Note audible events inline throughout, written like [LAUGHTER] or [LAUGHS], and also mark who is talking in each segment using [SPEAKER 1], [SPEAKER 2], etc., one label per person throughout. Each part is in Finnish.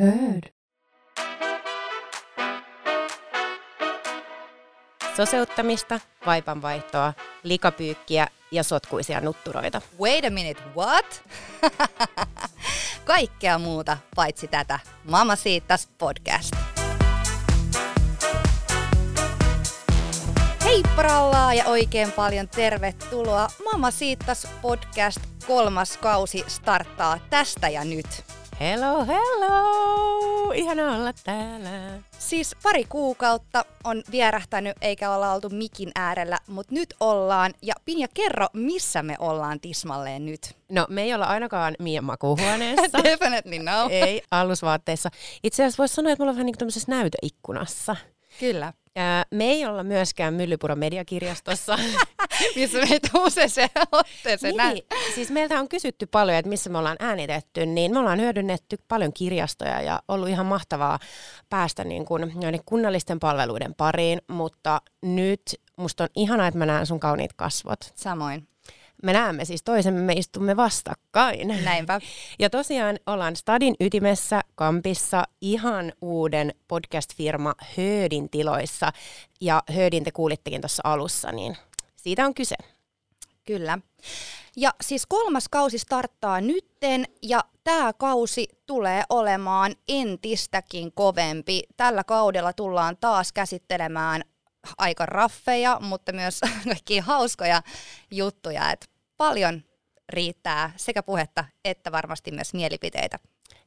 [SPEAKER 1] Heard.
[SPEAKER 2] Soseuttamista, vaipanvaihtoa, likapyykkiä ja sotkuisia nutturoita.
[SPEAKER 3] Wait a minute, what? [LAUGHS] Kaikkea muuta paitsi tätä Mama Siitas podcast. Hei parallaa ja oikein paljon tervetuloa. Mama Siitas podcast kolmas kausi starttaa tästä ja nyt.
[SPEAKER 2] Hello, hello! Ihana olla täällä.
[SPEAKER 3] Siis pari kuukautta on vierähtänyt eikä olla oltu mikin äärellä, mutta nyt ollaan. Ja Pinja, kerro, missä me ollaan tismalleen nyt?
[SPEAKER 2] No, me ei olla ainakaan Mian makuuhuoneessa. [LAUGHS]
[SPEAKER 3] Definitely no.
[SPEAKER 2] ei, alusvaatteissa. Itse asiassa voisi sanoa, että me ollaan vähän niin kuin tämmöisessä näytöikkunassa.
[SPEAKER 3] Kyllä.
[SPEAKER 2] Me ei olla myöskään Myllypuron mediakirjastossa. [LAUGHS]
[SPEAKER 3] missä meitä usein otteeseen
[SPEAKER 2] niin, siis meiltä on kysytty paljon, että missä me ollaan äänitetty, niin me ollaan hyödynnetty paljon kirjastoja ja ollut ihan mahtavaa päästä niin kuin kunnallisten palveluiden pariin, mutta nyt musta on ihanaa, että mä näen sun kauniit kasvot.
[SPEAKER 3] Samoin.
[SPEAKER 2] Me näemme siis toisemme, me istumme vastakkain.
[SPEAKER 3] Näinpä.
[SPEAKER 2] Ja tosiaan ollaan Stadin ytimessä Kampissa ihan uuden podcast-firma Höödin tiloissa. Ja Höödin te kuulittekin tuossa alussa, niin siitä on kyse.
[SPEAKER 3] Kyllä. Ja siis kolmas kausi starttaa nytten ja tämä kausi tulee olemaan entistäkin kovempi. Tällä kaudella tullaan taas käsittelemään aika raffeja, mutta myös [LAUGHS] kaikki hauskoja juttuja. Et paljon riittää sekä puhetta että varmasti myös mielipiteitä.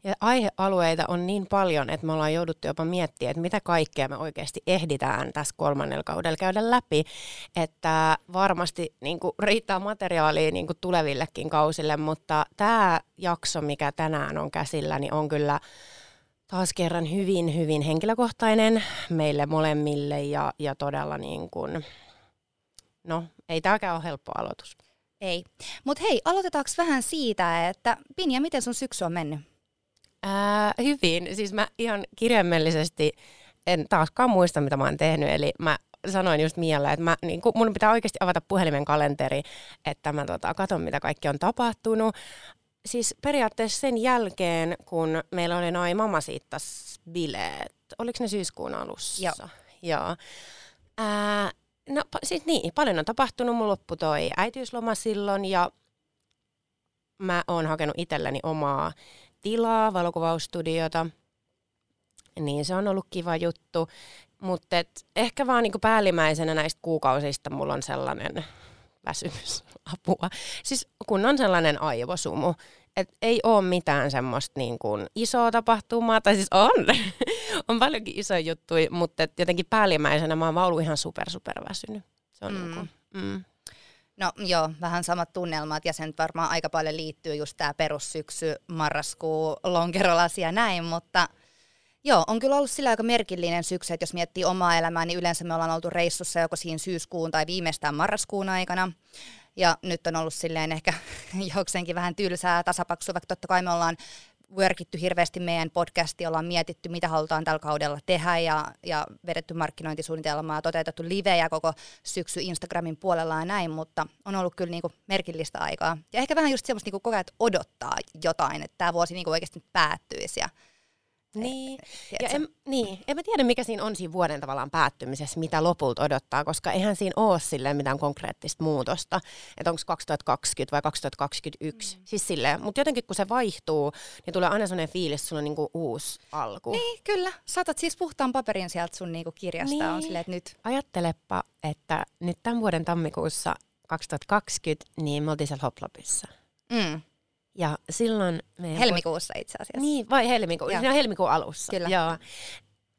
[SPEAKER 2] Ja aihealueita on niin paljon, että me ollaan jouduttu jopa miettimään, että mitä kaikkea me oikeasti ehditään tässä kolmannella kaudella käydä läpi. Että varmasti niin kuin, riittää materiaalia niin kuin tulevillekin kausille, mutta tämä jakso, mikä tänään on käsillä, niin on kyllä taas kerran hyvin, hyvin henkilökohtainen meille molemmille ja, ja todella niin kuin, no ei tämäkään ole helppo aloitus.
[SPEAKER 3] Ei. Mutta hei, aloitetaanko vähän siitä, että Pinja, miten sun syksy on mennyt?
[SPEAKER 2] Ää, hyvin. Siis mä ihan kirjaimellisesti en taaskaan muista, mitä mä oon tehnyt. Eli mä sanoin just Mialle, että mä, niin kun mun pitää oikeasti avata puhelimen kalenteri, että mä tota, katon, mitä kaikki on tapahtunut siis periaatteessa sen jälkeen, kun meillä oli noin mamasiittas bileet, oliko ne syyskuun alussa?
[SPEAKER 3] Joo.
[SPEAKER 2] Joo. Ää, no siis niin, paljon on tapahtunut. Mun loppu toi äitiysloma silloin ja mä oon hakenut itselleni omaa tilaa, valokuvaustudiota. Niin se on ollut kiva juttu. Mutta ehkä vaan niinku päällimmäisenä näistä kuukausista mulla on sellainen väsymysapua. Siis kun on sellainen aivosumu, että ei ole mitään semmoista niin kuin isoa tapahtumaa, tai siis on, [LAUGHS] on paljonkin isoja juttuja, mutta et jotenkin päällimmäisenä mä oon ollut ihan super, super väsynyt. Se on mm. niin kuin, mm.
[SPEAKER 3] No joo, vähän samat tunnelmat ja sen varmaan aika paljon liittyy just tämä perussyksy, marraskuu, lonkerolasi ja näin, mutta joo, on kyllä ollut sillä aika merkillinen syksy, että jos miettii omaa elämää, niin yleensä me ollaan oltu reissussa joko siinä syyskuun tai viimeistään marraskuun aikana. Ja nyt on ollut silleen ehkä [LAUGHS] jokseenkin vähän tylsää tasapaksua, vaikka totta kai me ollaan workitty hirveästi meidän podcastia, ollaan mietitty, mitä halutaan tällä kaudella tehdä ja, ja vedetty markkinointisuunnitelmaa, toteutettu livejä koko syksy Instagramin puolella ja näin, mutta on ollut kyllä niinku merkillistä aikaa. Ja ehkä vähän just semmoista niinku koko ajan odottaa jotain, että tämä vuosi niinku oikeasti päättyisi ja
[SPEAKER 2] niin. Ja en, niin, en mä tiedä, mikä siinä on siinä vuoden tavallaan päättymisessä, mitä lopulta odottaa, koska eihän siinä ole silleen mitään konkreettista muutosta, että onko 2020 vai 2021. Mm. Siis silleen, mutta jotenkin kun se vaihtuu, niin tulee aina sellainen fiilis, että sulla on niinku uusi alku.
[SPEAKER 3] Niin, kyllä. Saatat siis puhtaan paperin sieltä sun niinku kirjasta. Niin. On silleen, että nyt.
[SPEAKER 2] Ajattelepa, että nyt tämän vuoden tammikuussa 2020, niin me oltiin siellä Hoplopissa. Mm. Ja silloin...
[SPEAKER 3] Me helmikuussa itse asiassa.
[SPEAKER 2] Niin, vai helmiku... Siinä on helmikuun alussa.
[SPEAKER 3] Kyllä.
[SPEAKER 2] Joo.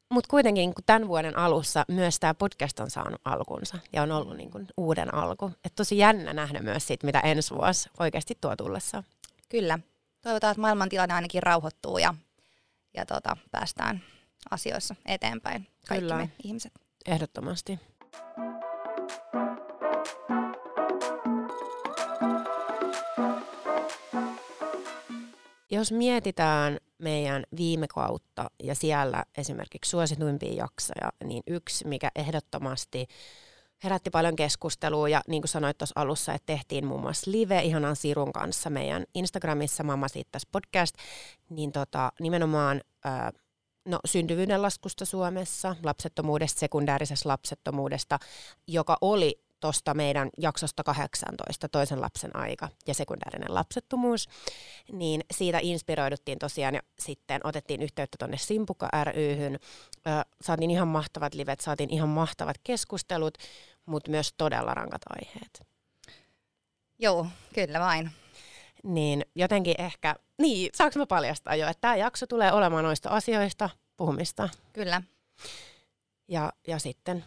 [SPEAKER 2] Mutta kuitenkin niin tämän vuoden alussa myös tämä podcast on saanut alkunsa ja on ollut niin kuin uuden alku. Et tosi jännä nähdä myös siitä, mitä ensi vuosi oikeasti tuo tullessa.
[SPEAKER 3] Kyllä. Toivotaan, että maailmantilanne ainakin rauhoittuu ja, ja tota, päästään asioissa eteenpäin. Kaikki Kyllä. me ihmiset.
[SPEAKER 2] Ehdottomasti. Jos mietitään meidän viime kautta ja siellä esimerkiksi suosituimpia jaksoja, niin yksi, mikä ehdottomasti herätti paljon keskustelua ja niin kuin sanoit tuossa alussa, että tehtiin muun muassa live ihanan Sirun kanssa meidän Instagramissa Mamma Siittas podcast, niin tota, nimenomaan ää, no, syntyvyyden laskusta Suomessa, lapsettomuudesta, sekundäärisestä lapsettomuudesta, joka oli tuosta meidän jaksosta 18, toisen lapsen aika ja sekundäärinen lapsettomuus, niin siitä inspiroiduttiin tosiaan ja sitten otettiin yhteyttä tuonne Simpukka ryhyn. saatiin ihan mahtavat livet, saatiin ihan mahtavat keskustelut, mutta myös todella rankat aiheet.
[SPEAKER 3] Joo, kyllä vain.
[SPEAKER 2] Niin jotenkin ehkä, niin saanko mä paljastaa jo, että tämä jakso tulee olemaan noista asioista puhumista.
[SPEAKER 3] Kyllä.
[SPEAKER 2] Ja, ja sitten,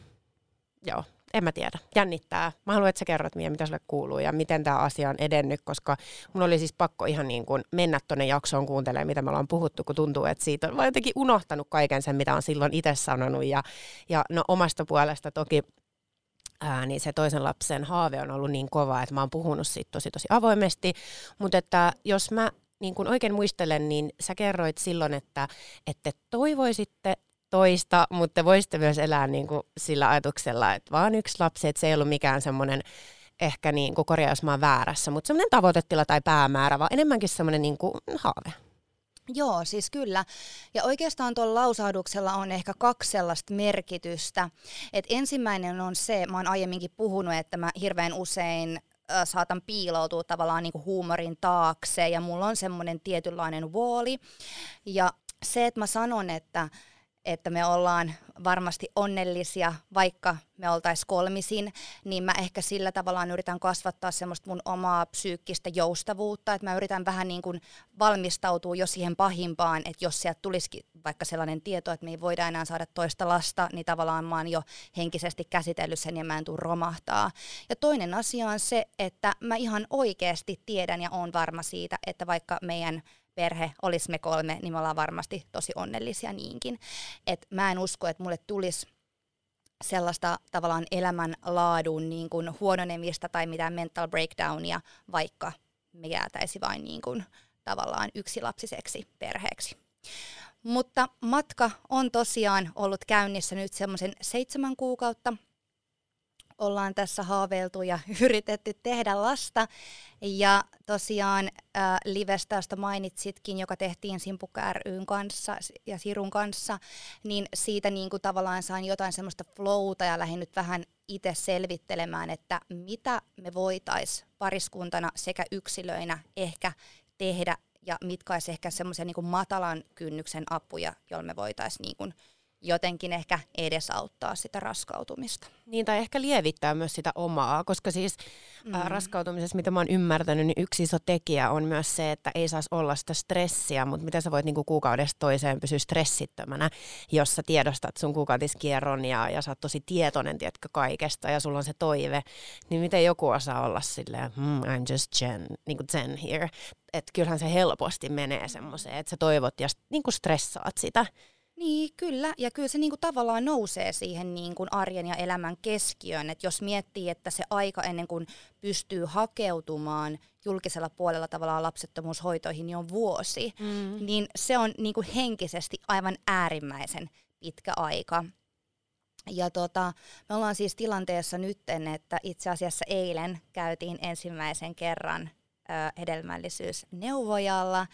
[SPEAKER 2] joo, en mä tiedä, jännittää. Mä haluan, että sä kerrot vielä, mitä sulle kuuluu ja miten tämä asia on edennyt, koska mun oli siis pakko ihan niin kuin mennä tuonne jaksoon kuuntelemaan, mitä me ollaan puhuttu, kun tuntuu, että siitä on vaan jotenkin unohtanut kaiken sen, mitä on silloin itse sanonut. Ja, ja no omasta puolesta toki Ää, niin se toisen lapsen haave on ollut niin kova, että mä oon puhunut siitä tosi tosi avoimesti. Mutta että jos mä niin kun oikein muistelen, niin sä kerroit silloin, että, että toivoisitte toista, mutta te voisitte myös elää niin kuin sillä ajatuksella, että vaan yksi lapsi, että se ei ollut mikään semmoinen ehkä niin kuin korjaa, jos mä oon väärässä, mutta semmoinen tavoitetila tai päämäärä, vaan enemmänkin semmoinen niin kuin haave.
[SPEAKER 3] Joo, siis kyllä. Ja oikeastaan tuolla lausahduksella on ehkä kaksi sellaista merkitystä. Et ensimmäinen on se, mä oon aiemminkin puhunut, että mä hirveän usein saatan piiloutua tavallaan niin kuin huumorin taakse ja mulla on semmoinen tietynlainen vuoli. Ja se, että mä sanon, että että me ollaan varmasti onnellisia, vaikka me oltaisiin kolmisin, niin mä ehkä sillä tavallaan yritän kasvattaa semmoista mun omaa psyykkistä joustavuutta, että mä yritän vähän niin kuin valmistautua jo siihen pahimpaan, että jos sieltä tulisikin vaikka sellainen tieto, että me ei voida enää saada toista lasta, niin tavallaan mä oon jo henkisesti käsitellyt sen ja mä en tule romahtaa. Ja toinen asia on se, että mä ihan oikeasti tiedän ja oon varma siitä, että vaikka meidän perhe, olisi me kolme, niin me ollaan varmasti tosi onnellisia niinkin. Et mä en usko, että mulle tulisi sellaista tavallaan elämänlaadun niin kuin huononemista tai mitään mental breakdownia, vaikka me jäätäisi vain niin kuin, tavallaan yksilapsiseksi perheeksi. Mutta matka on tosiaan ollut käynnissä nyt semmoisen seitsemän kuukautta – ollaan tässä haaveiltu ja [LAUGHS] yritetty tehdä lasta. Ja tosiaan äh, Livestä, mainitsitkin, joka tehtiin Simpukka ryn kanssa ja Sirun kanssa, niin siitä niin kuin tavallaan sain jotain semmoista flowta ja lähdin nyt vähän itse selvittelemään, että mitä me voitais pariskuntana sekä yksilöinä ehkä tehdä ja mitkä olisi ehkä semmoisia niin matalan kynnyksen apuja, joilla me voitaisiin niin jotenkin ehkä edesauttaa sitä raskautumista.
[SPEAKER 2] Niin, tai ehkä lievittää myös sitä omaa, koska siis mm. ää, raskautumisessa, mitä mä oon ymmärtänyt, niin yksi iso tekijä on myös se, että ei saisi olla sitä stressiä, mutta miten sä voit niinku kuukaudesta toiseen pysyä stressittömänä, jos sä tiedostat sun kuukautiskierron ja, ja sä oot tosi tietoinen, tiedätkö, kaikesta ja sulla on se toive, niin miten joku osaa olla silleen, hmm, I'm just Jen, niin kuin Zen here. Että kyllähän se helposti menee semmoiseen, että sä toivot ja niin kuin stressaat sitä.
[SPEAKER 3] Niin, kyllä. Ja kyllä se niinku tavallaan nousee siihen niinku arjen ja elämän keskiöön. Et jos miettii, että se aika ennen kuin pystyy hakeutumaan julkisella puolella tavallaan lapsettomuushoitoihin, niin on vuosi. Mm. Niin se on niinku henkisesti aivan äärimmäisen pitkä aika. Ja tota, me ollaan siis tilanteessa nytten, että itse asiassa eilen käytiin ensimmäisen kerran ö, hedelmällisyysneuvojalla.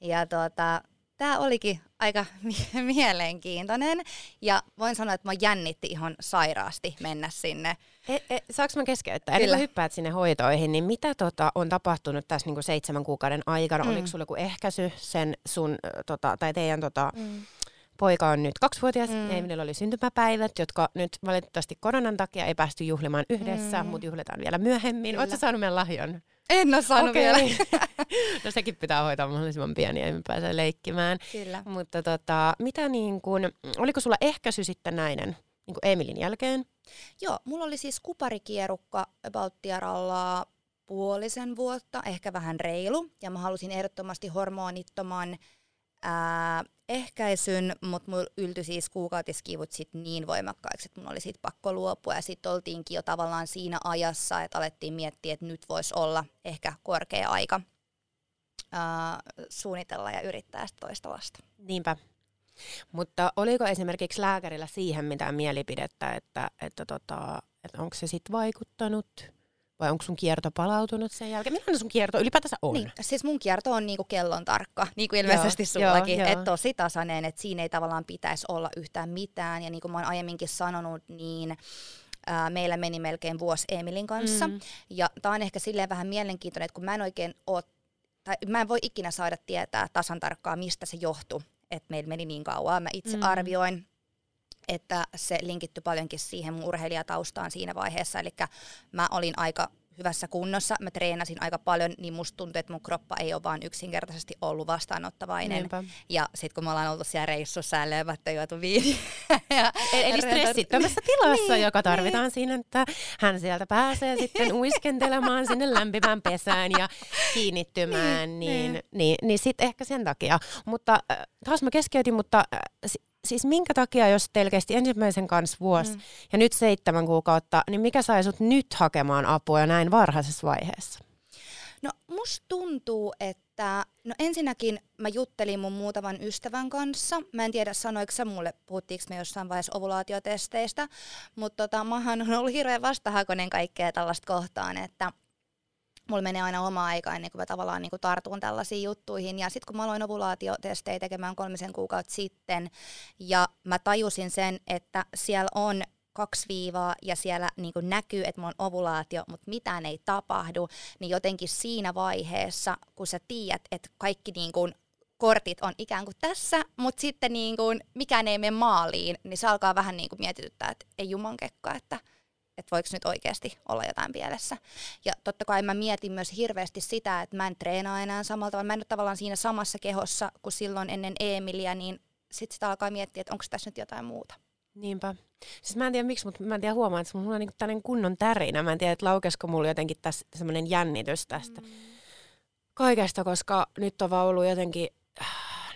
[SPEAKER 3] Ja tota, tämä olikin aika [LAUGHS] mielenkiintoinen ja voin sanoa, että mä jännitti ihan sairaasti mennä sinne.
[SPEAKER 2] E, e, saanko mä keskeyttää? Kyllä. Eli hyppäät sinne hoitoihin, niin mitä tota, on tapahtunut tässä niinku seitsemän kuukauden aikana? Mm. Oliko sulla joku ehkäisy sen sun, tota, tai teidän tota, mm poika on nyt kaksivuotias, mm. Emilillä oli syntymäpäivät, jotka nyt valitettavasti koronan takia ei päästy juhlimaan yhdessä, mm. mutta juhlitaan vielä myöhemmin. Oletko saanut meidän lahjon?
[SPEAKER 3] En ole saanut okay. vielä. [LAUGHS]
[SPEAKER 2] no sekin pitää hoitaa mahdollisimman pieni ja me pääsee leikkimään.
[SPEAKER 3] Kyllä.
[SPEAKER 2] Mutta tota, mitä niin kun, oliko sulla ehkäisy sitten näiden niin Emilin jälkeen?
[SPEAKER 3] Joo, mulla oli siis kuparikierukka about puolisen vuotta, ehkä vähän reilu. Ja mä halusin ehdottomasti hormonittoman ää, ehkäisyn, mutta mulla yltyi siis kuukautiskivut sit niin voimakkaiksi, että mun oli siitä pakko luopua. Ja sitten oltiinkin jo tavallaan siinä ajassa, että alettiin miettiä, että nyt voisi olla ehkä korkea aika ää, suunnitella ja yrittää sitä toista lasta.
[SPEAKER 2] Niinpä. Mutta oliko esimerkiksi lääkärillä siihen mitään mielipidettä, että, että tota, että onko se sitten vaikuttanut? Vai onko sun kierto palautunut sen jälkeen? Millainen sun kierto ylipäätänsä on?
[SPEAKER 3] Niin, siis mun kierto on niinku kellon tarkka, [LAUGHS] niin kuin ilmeisesti joo, sullakin, että tosi tasainen, että siinä ei tavallaan pitäisi olla yhtään mitään. Ja niin kuin mä oon aiemminkin sanonut, niin ää, meillä meni melkein vuosi Emilin kanssa. Mm. Ja tää on ehkä silleen vähän mielenkiintoinen, että kun mä en oikein oo, tai mä en voi ikinä saada tietää tasan tarkkaan, mistä se johtui, että meillä meni niin kauan. Mä itse mm. arvioin, että se linkitty paljonkin siihen mun urheilijataustaan siinä vaiheessa. Eli mä olin aika hyvässä kunnossa, mä treenasin aika paljon, niin musta tuntui, että mun kroppa ei ole vaan yksinkertaisesti ollut vastaanottavainen. Niinpä. Ja sitten kun me ollaan oltu siellä reissussa ja levättä juotu viiniä. [LAUGHS]
[SPEAKER 2] E- eli stressittömässä tilassa, niin, joka tarvitaan niin. siinä, että hän sieltä pääsee sitten [LAUGHS] uiskentelemaan sinne lämpimään pesään ja kiinnittymään, niin, niin, niin, niin sitten ehkä sen takia. Mutta äh, taas mä keskeytin, mutta äh, siis minkä takia, jos teillä kesti ensimmäisen kanssa vuosi mm. ja nyt seitsemän kuukautta, niin mikä sai sut nyt hakemaan apua näin varhaisessa vaiheessa?
[SPEAKER 3] No musta tuntuu, että no ensinnäkin mä juttelin mun muutaman ystävän kanssa. Mä en tiedä sanoiko sä mulle, puhuttiinko me jossain vaiheessa ovulaatiotesteistä, mutta tota, mähän on ollut hirveän vastahakoinen kaikkea tällaista kohtaan, että mulla menee aina oma aika ennen kuin mä tavallaan niin kuin tartun tällaisiin juttuihin. Ja sitten kun mä aloin ovulaatiotestejä tekemään kolmisen kuukautta sitten, ja mä tajusin sen, että siellä on kaksi viivaa ja siellä niin kuin näkyy, että mulla on ovulaatio, mutta mitään ei tapahdu, niin jotenkin siinä vaiheessa, kun sä tiedät, että kaikki niin kuin kortit on ikään kuin tässä, mutta sitten niin kuin mikään ei mene maaliin, niin se alkaa vähän niin kuin mietityttää, että ei jumankekka, että – että voiko nyt oikeasti olla jotain pielessä. Ja totta kai mä mietin myös hirveästi sitä, että mä en treenaa enää samalla tavalla. Mä en ole tavallaan siinä samassa kehossa kuin silloin ennen Eemilia, niin sitten sitä alkaa miettiä, että onko tässä nyt jotain muuta.
[SPEAKER 2] Niinpä. Siis mä en tiedä miksi, mutta mä en tiedä huomaa, että mulla on niinku tällainen kunnon tärinä. Mä en tiedä, että laukesko mulla jotenkin tässä semmoinen jännitys tästä mm. kaikesta, koska nyt on vaan ollut jotenkin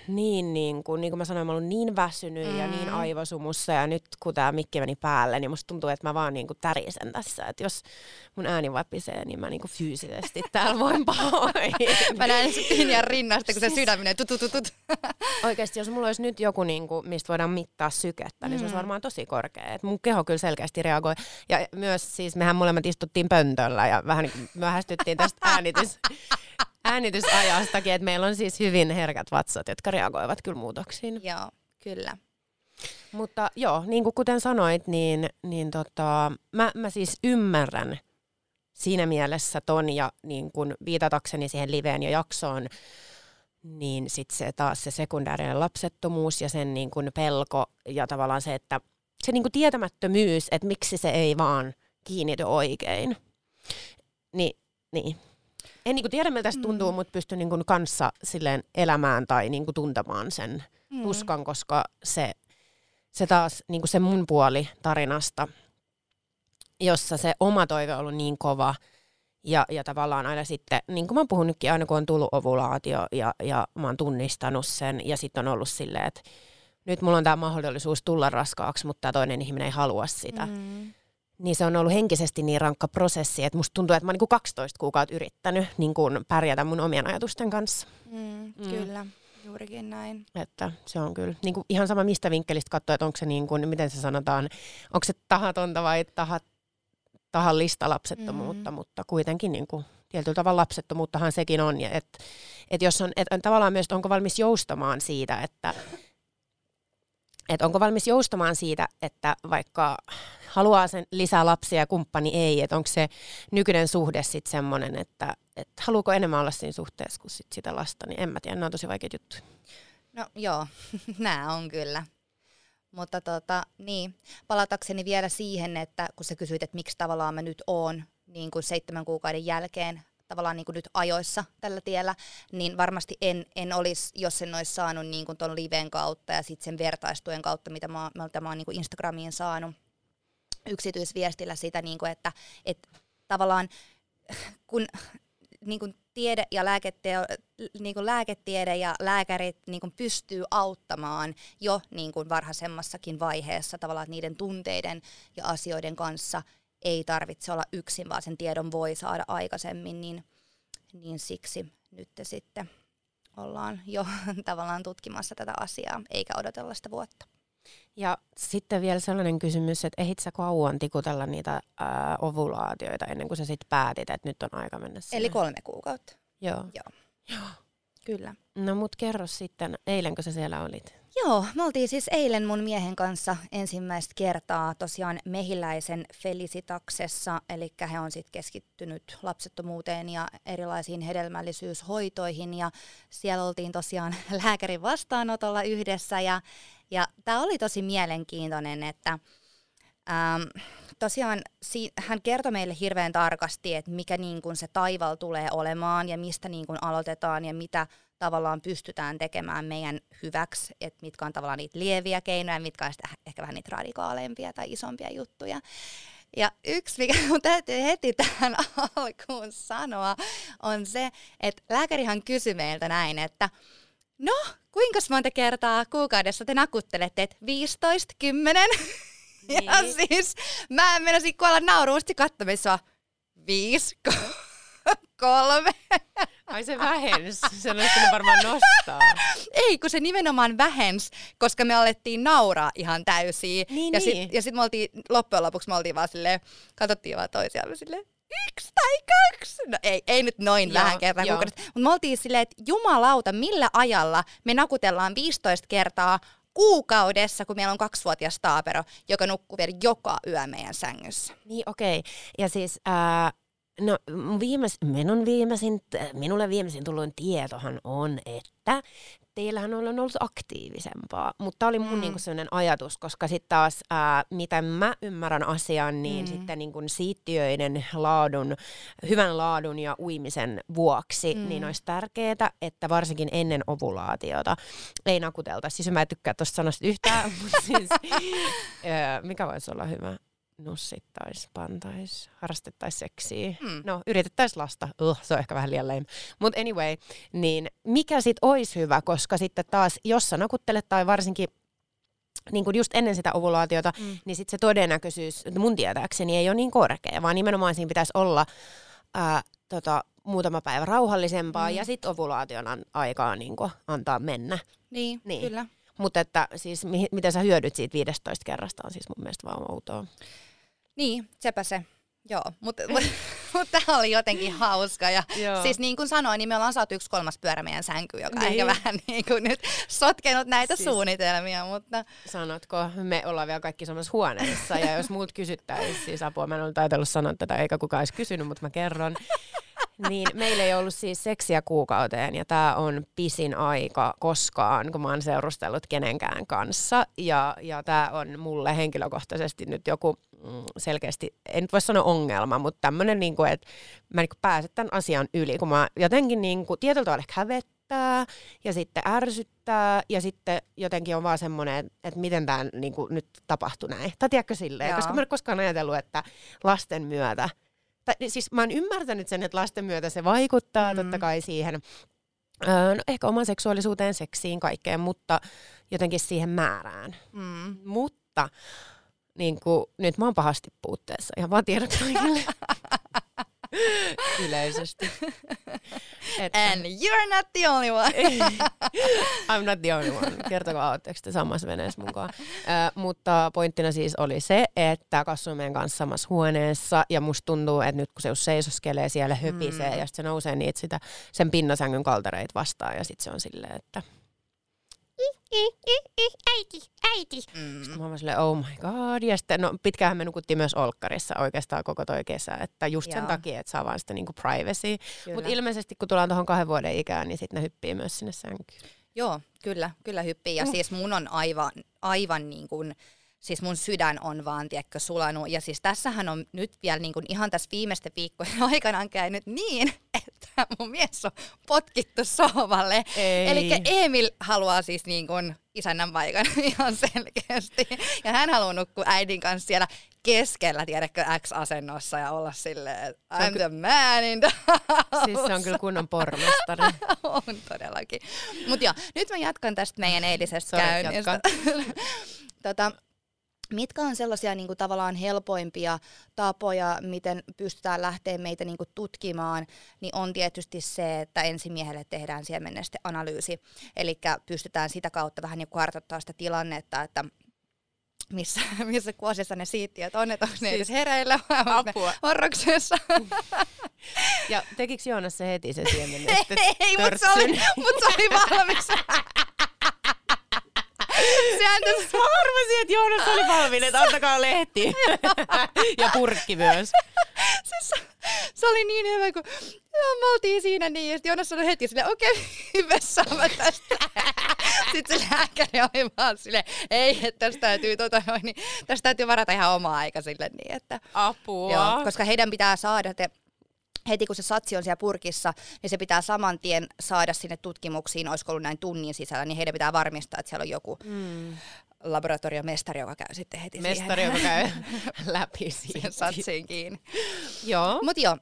[SPEAKER 2] niin, niin kuin, niin kuin mä sanoin, mä olen niin väsynyt mm. ja niin mm. aivosumussa ja nyt kun tämä mikki meni päälle, niin musta tuntuu, että mä vaan niin kuin tärisen tässä. Että jos mun ääni vapisee, niin mä niin kuin fyysisesti täällä voin [LAUGHS] pahoin.
[SPEAKER 3] mä näen sut ja rinnasta, kun se sydän menee tutututut. [LAUGHS]
[SPEAKER 2] Oikeasti, jos mulla olisi nyt joku, niin kuin, mistä voidaan mittaa sykettä, niin se olisi mm. varmaan tosi korkea. Et mun keho kyllä selkeästi reagoi. Ja myös siis mehän molemmat istuttiin pöntöllä ja vähän niin myöhästyttiin tästä [LAUGHS] äänitys äänitysajastakin, että meillä on siis hyvin herkät vatsat, jotka reagoivat kyllä muutoksiin.
[SPEAKER 3] Joo, kyllä.
[SPEAKER 2] Mutta joo, niin kuin kuten sanoit, niin, niin tota, mä, mä siis ymmärrän siinä mielessä ton ja niin kun viitatakseni siihen liveen ja jaksoon, niin sitten se taas se sekundäärinen lapsettomuus ja sen niin kun pelko ja tavallaan se, että se niin kun tietämättömyys, että miksi se ei vaan kiinnity oikein. Ni, niin, en niin kuin tiedä, miltä se tuntuu, mm. mutta pystyn niin kuin kanssa silleen elämään tai niin kuin tuntemaan sen mm. tuskan, koska se, se taas niin kuin se mun puoli tarinasta, jossa se oma toive on ollut niin kova, ja, ja tavallaan aina sitten, niin kuin mä oon puhunutkin, aina kun on tullut ovulaatio ja, ja mä oon tunnistanut sen, ja sitten on ollut silleen, että nyt mulla on tämä mahdollisuus tulla raskaaksi, mutta tämä toinen ihminen ei halua sitä. Mm niin se on ollut henkisesti niin rankka prosessi, että musta tuntuu, että mä oon niin 12 kuukautta yrittänyt niin kuin pärjätä mun omien ajatusten kanssa.
[SPEAKER 3] Mm, mm. Kyllä, juurikin näin.
[SPEAKER 2] Että se on kyllä niin kuin ihan sama mistä vinkkelistä katsoa, että onko se niin kuin, miten se sanotaan, onko se tahatonta vai tahat, tahallista lapsettomuutta, mm. mutta kuitenkin niin kuin, tietyllä tavalla lapsettomuuttahan sekin on. Että et jos on, et, tavallaan myös, onko valmis joustamaan siitä, että et onko valmis joustamaan siitä, että vaikka haluaa sen lisää lapsia ja kumppani ei, että onko se nykyinen suhde sitten semmoinen, että, että haluuko enemmän olla siinä suhteessa kuin sit sitä lasta, niin en mä tiedä, nämä on tosi vaikeita juttuja.
[SPEAKER 3] No joo, [LAUGHS] nämä on kyllä. Mutta tota, niin, palatakseni vielä siihen, että kun sä kysyit, että miksi tavallaan mä nyt oon niin kuin seitsemän kuukauden jälkeen tavallaan niin kuin nyt ajoissa tällä tiellä, niin varmasti en, en olisi, jos en olisi saanut niin kuin ton liven kautta ja sitten sen vertaistuen kautta, mitä mä, mitä mä oon niin Instagramiin saanut, yksityisviestillä sitä, niin kuin, että, että tavallaan kun niin kuin tiede ja lääketiede, niin kuin lääketiede ja lääkärit niin kuin pystyy auttamaan jo niin kuin varhaisemmassakin vaiheessa tavallaan, niiden tunteiden ja asioiden kanssa ei tarvitse olla yksin, vaan sen tiedon voi saada aikaisemmin, niin, niin siksi nyt sitten ollaan jo [LAUGHS] tavallaan tutkimassa tätä asiaa, eikä odotella sitä vuotta.
[SPEAKER 2] Ja sitten vielä sellainen kysymys, että ehdit sä kauan tikutella niitä ää, ovulaatioita ennen kuin sä sitten päätit, että nyt on aika mennä sinne?
[SPEAKER 3] Eli kolme kuukautta.
[SPEAKER 2] Joo.
[SPEAKER 3] Joo. Joo. Kyllä.
[SPEAKER 2] No mut kerro sitten, eilenkö sä siellä olit?
[SPEAKER 3] Joo, me oltiin siis eilen mun miehen kanssa ensimmäistä kertaa tosiaan mehiläisen Felicitaksessa, eli he on sitten keskittynyt lapsettomuuteen ja erilaisiin hedelmällisyyshoitoihin ja siellä oltiin tosiaan [LAUGHS] lääkärin vastaanotolla yhdessä ja, ja tämä oli tosi mielenkiintoinen, että ähm, tosiaan si- hän kertoi meille hirveän tarkasti, että mikä niin kun se taival tulee olemaan ja mistä niin kun aloitetaan ja mitä tavallaan pystytään tekemään meidän hyväksi, että mitkä on tavallaan niitä lieviä keinoja, mitkä on ehkä vähän niitä radikaalempia tai isompia juttuja. Ja yksi, mikä mun täytyy heti tähän [LAUGHS] alkuun sanoa, on se, että lääkärihan kysyi meiltä näin, että no, kuinka monta kertaa kuukaudessa te nakuttelette, että 15, 10? [LAUGHS] Niin. Ja siis mä en mennä kuolla nauruusti kattomissa. Viisi, [LAUGHS] kolme.
[SPEAKER 2] Ai se vähens, se olisi varmaan nostaa.
[SPEAKER 3] Ei, kun se nimenomaan vähens, koska me alettiin nauraa ihan täysin.
[SPEAKER 2] Niin,
[SPEAKER 3] ja
[SPEAKER 2] niin.
[SPEAKER 3] sitten ja sit me oltiin, loppujen lopuksi me oltiin vaan silleen, katsottiin vaan toisiaan silleen, yksi tai kaksi. No ei, ei nyt noin joo, vähän kertaa kuukaudessa. Mutta me oltiin silleen, että jumalauta, millä ajalla me nakutellaan 15 kertaa kuukaudessa, kun meillä on kaksivuotias taapero, joka nukkuu vielä joka yö meidän sängyssä.
[SPEAKER 2] Niin, okei. Okay. Ja siis... Äh, No viimeis, minun viimeisin, minulle viimeisin tullut tietohan on, että teillähän on ollut aktiivisempaa, mutta tämä oli mun mm. niinku sellainen ajatus, koska sitten taas, ää, miten mä ymmärrän asian, niin mm. sitten niinku siittiöiden laadun, hyvän laadun ja uimisen vuoksi, mm. niin olisi tärkeää, että varsinkin ennen ovulaatiota ei nakutelta. Siis mä en tykkää tuosta sanasta yhtään, [LAUGHS] mutta siis, [LAUGHS] ää, mikä voisi olla hyvä? Nussittais, pantais, harrastettais seksiä. Mm. No, yritettäis lasta. Uh, se on ehkä vähän liian lame. Mutta anyway, niin mikä sit olisi hyvä, koska sitten taas, jos sä nakuttelet tai varsinkin niin kuin just ennen sitä ovulaatiota, mm. niin sitten se todennäköisyys, mun tietääkseni, ei ole niin korkea, vaan nimenomaan siinä pitäisi olla ää, tota, muutama päivä rauhallisempaa mm. ja sitten ovulaation aikaa niin antaa mennä.
[SPEAKER 3] Niin, niin. kyllä.
[SPEAKER 2] Mutta että siis mi- miten sä hyödyt siitä 15 kerrasta on siis mun mielestä vaan outoa.
[SPEAKER 3] Niin, sepä se. Joo, mutta [LAUGHS] mut, mut tämä oli jotenkin hauska. Ja Joo. siis niin kuin sanoin, niin me ollaan saatu yksi kolmas pyörä meidän sänky, joka niin. ehkä vähän [LAUGHS] niin kuin nyt sotkenut näitä siis, suunnitelmia. Mutta...
[SPEAKER 2] Sanotko, me ollaan vielä kaikki samassa huoneessa ja jos muut kysyttäisiin siis apua, mä en ollut ajatellut sanoa tätä eikä kukaan olisi kysynyt, mutta mä kerron. Niin, meillä ei ollut siis seksiä kuukauteen ja tämä on pisin aika koskaan, kun mä oon seurustellut kenenkään kanssa. Ja, ja tämä on mulle henkilökohtaisesti nyt joku selkeästi, en nyt voi sanoa ongelma, mutta tämmöinen, niin kuin, että mä niin kuin pääsen tämän asian yli, kun mä jotenkin niin kuin, tietyllä tavalla ehkä hävettää ja sitten ärsyttää ja sitten jotenkin on vaan semmoinen, että miten tämä niin kuin, nyt tapahtui näin. Tai tiedätkö silleen, Joo. koska mä en koskaan ajatellut, että lasten myötä – tai, siis mä oon ymmärtänyt sen, että lasten myötä se vaikuttaa mm. totta kai siihen, öö, no ehkä oman seksuaalisuuteen, seksiin, kaikkeen, mutta jotenkin siihen määrään. Mm. Mutta niin kuin, nyt mä oon pahasti puutteessa, ihan vaan tiedot kaikille. [LAUGHS] Yleisesti.
[SPEAKER 3] Että... And you're not the only one. [LAUGHS]
[SPEAKER 2] I'm not the only one. Kertokaa, oletteko te samassa veneessä mukaan. Uh, mutta pointtina siis oli se, että Kassu on meidän kanssa samassa huoneessa ja musta tuntuu, että nyt kun se seisoskelee siellä höpisee mm. ja sitten se nousee niitä sitä, sen pinnasängyn kaltereita vastaan ja sitten se on silleen, että äiti, äiti. Mm. Sitten mä silleen, oh my god. Ja sitten, no pitkään me nukuttiin myös Olkkarissa oikeastaan koko toi kesä, että just sen Joo. takia, että saa vaan sitä niinku privacy. Mutta ilmeisesti kun tullaan tuohon kahden vuoden ikään, niin sitten ne hyppii myös sinne sänkyyn.
[SPEAKER 3] Joo, kyllä, kyllä hyppii. Ja mm. siis mun on aivan, aivan niin kuin, siis mun sydän on vaan, tiedätkö, sulanut. Ja siis tässähän on nyt vielä niin kuin ihan tässä viimeisten viikkojen [LAUGHS] aikana käynyt niin, että mun mies on potkittu sohvalle. Eli Emil haluaa siis niin kuin isännän paikan [LAUGHS] ihan selkeästi. Ja hän haluaa nukkua äidin kanssa siellä keskellä, tiedätkö, X-asennossa ja olla silleen, I'm the man in the house.
[SPEAKER 2] Siis se on kyllä kunnon pormestari. [LAUGHS]
[SPEAKER 3] on todellakin. Mutta joo, nyt mä jatkan tästä meidän eilisestä käynnistä. tota, Mitkä on sellaisia niin kuin, tavallaan helpoimpia tapoja, miten pystytään lähteä meitä niin kuin, tutkimaan, niin on tietysti se, että ensimiehelle tehdään siemennesten analyysi. Eli pystytään sitä kautta vähän niin kartoittamaan sitä tilannetta, että missä, [LAUGHS] missä kuosissa ne siittiöt on, että onko ne siis edes hereillä vai onko
[SPEAKER 2] apua.
[SPEAKER 3] ne horroksessa. [LAUGHS]
[SPEAKER 2] Ja tekikö Joonas se heti se siemen [LAUGHS]
[SPEAKER 3] Ei, mutta se, oli, mut se oli valmis. Sehän tässä...
[SPEAKER 2] Mä arvasin, että Joonas oli valmiin, että antakaa lehti. [LAUGHS] ja purkki myös.
[SPEAKER 3] siis, se oli niin hyvä, kun ja me oltiin siinä niin, ja Joonas sanoi heti silleen, okei, okay, hyvässä mä tästä. Sitten se lääkäri oli vaan silleen, ei, että tästä täytyy, tota, niin, tästä täytyy varata ihan oma aika sille niin, että...
[SPEAKER 2] Apua.
[SPEAKER 3] Joo, koska heidän pitää saada te, heti kun se satsi on siellä purkissa, niin se pitää saman tien saada sinne tutkimuksiin, olisiko ollut näin tunnin sisällä, niin heidän pitää varmistaa, että siellä on joku mm. laboratoriomestari, joka käy sitten heti
[SPEAKER 2] Mestari,
[SPEAKER 3] siihen,
[SPEAKER 2] joka käy [LAUGHS] läpi
[SPEAKER 3] siihen satsiin kiinni.
[SPEAKER 2] Joo.
[SPEAKER 3] Mutta joo,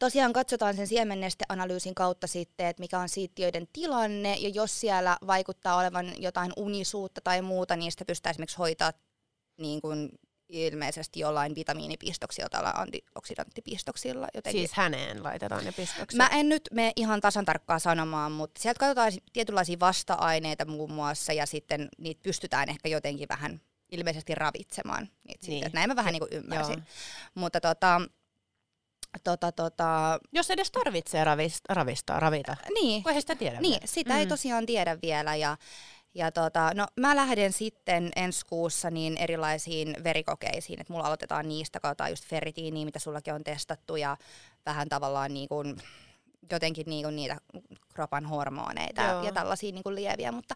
[SPEAKER 3] tosiaan katsotaan sen siemennesteanalyysin kautta sitten, että mikä on siittiöiden tilanne, ja jos siellä vaikuttaa olevan jotain unisuutta tai muuta, niin sitä pystytään esimerkiksi hoitaa niin kuin ilmeisesti jollain vitamiinipistoksilla tai antioksidanttipistoksilla. Jotenkin.
[SPEAKER 2] Siis häneen laitetaan ne pistokset.
[SPEAKER 3] Mä en nyt mene ihan tasan tarkkaan sanomaan, mutta sieltä katsotaan tietynlaisia vasta-aineita muun muassa, ja sitten niitä pystytään ehkä jotenkin vähän ilmeisesti ravitsemaan. Niitä niin. sitten. Näin mä vähän niin kuin ymmärsin. Joo. Mutta tota, tota, tota...
[SPEAKER 2] Jos edes tarvitsee ravista, ravistaa, ravita.
[SPEAKER 3] Niin.
[SPEAKER 2] Kun ei sitä tiedä
[SPEAKER 3] Niin,
[SPEAKER 2] vielä.
[SPEAKER 3] sitä mm. ei tosiaan tiedä vielä. Ja, ja tota, no, mä lähden sitten ensi kuussa niin erilaisiin verikokeisiin, että mulla aloitetaan niistä, katsotaan just ferritiiniä, mitä sullakin on testattu, ja vähän tavallaan niin kuin, jotenkin niin kuin niitä kropan hormoneita Joo. ja tällaisia niin kuin lieviä, mutta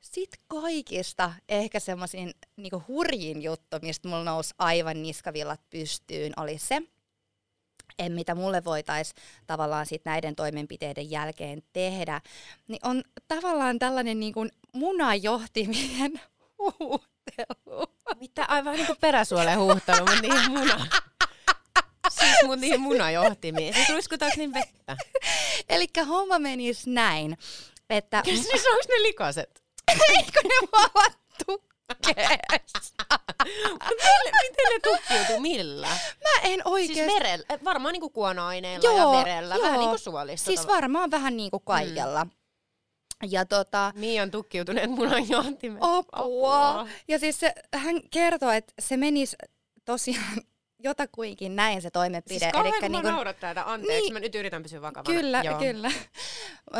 [SPEAKER 3] sitten kaikista ehkä semmoisin niin hurjin juttu, mistä mulla nousi aivan niskavillat pystyyn, oli se, mitä mulle voitaisiin tavallaan sit näiden toimenpiteiden jälkeen tehdä, niin on tavallaan tällainen niin kuin munajohtimien [LAUGHS] huuhtelu.
[SPEAKER 2] Mitä aivan niin kuin peräsuoleen huuhtelu, mutta niihin muna. [LAUGHS] Siis mun niihin munajohtimiin. Siis ruiskutaanko niin vettä?
[SPEAKER 3] Eli homma menisi näin, että...
[SPEAKER 2] siis onko ne likaset? [LAUGHS]
[SPEAKER 3] Eikö ne vaan?
[SPEAKER 2] Miten, miten ne tukkiutuu? Millä?
[SPEAKER 3] Mä en oikein...
[SPEAKER 2] Siis verellä, eh, varmaan niinku kuona-aineilla joo, ja verellä, joo. vähän niin kuin suolissa.
[SPEAKER 3] Siis varmaan vähän niin kuin kaikella. Mm. Ja tota...
[SPEAKER 2] On tukkiutuneet munan johtimet.
[SPEAKER 3] Apua. Apua. Ja siis se, hän kertoi, että se menisi tosiaan [LAUGHS] jotakuinkin näin se toimenpide.
[SPEAKER 2] Siis kauhean, kun niin kun... naurattaa tätä, anteeksi, niin, mä nyt yritän pysyä vakavana.
[SPEAKER 3] Kyllä, Joo. kyllä. Ö,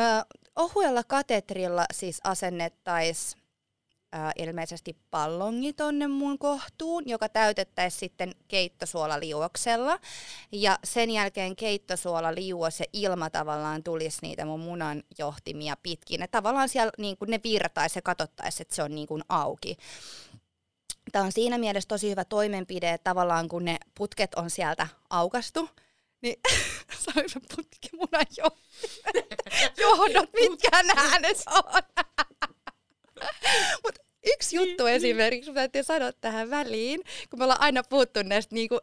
[SPEAKER 3] ohuella katetrilla siis asennettaisiin ilmeisesti pallongi tonne mun kohtuun, joka täytettäisiin sitten keittosuolaliuoksella. Ja sen jälkeen keittosuolaliuos ja ilma tavallaan tulisi niitä mun munan johtimia pitkin. Ja tavallaan siellä niin ne virtaisi ja katsottaisiin, että se on niin kuin auki. Tämä on siinä mielessä tosi hyvä toimenpide, että tavallaan kun ne putket on sieltä aukastu, niin [LAUGHS] se putkimunan [LAUGHS] johdot, mitkä nämä nyt on. Mut yksi juttu esimerkiksi, mä täytyy sanoa tähän väliin, kun me ollaan aina puhuttu näistä niinku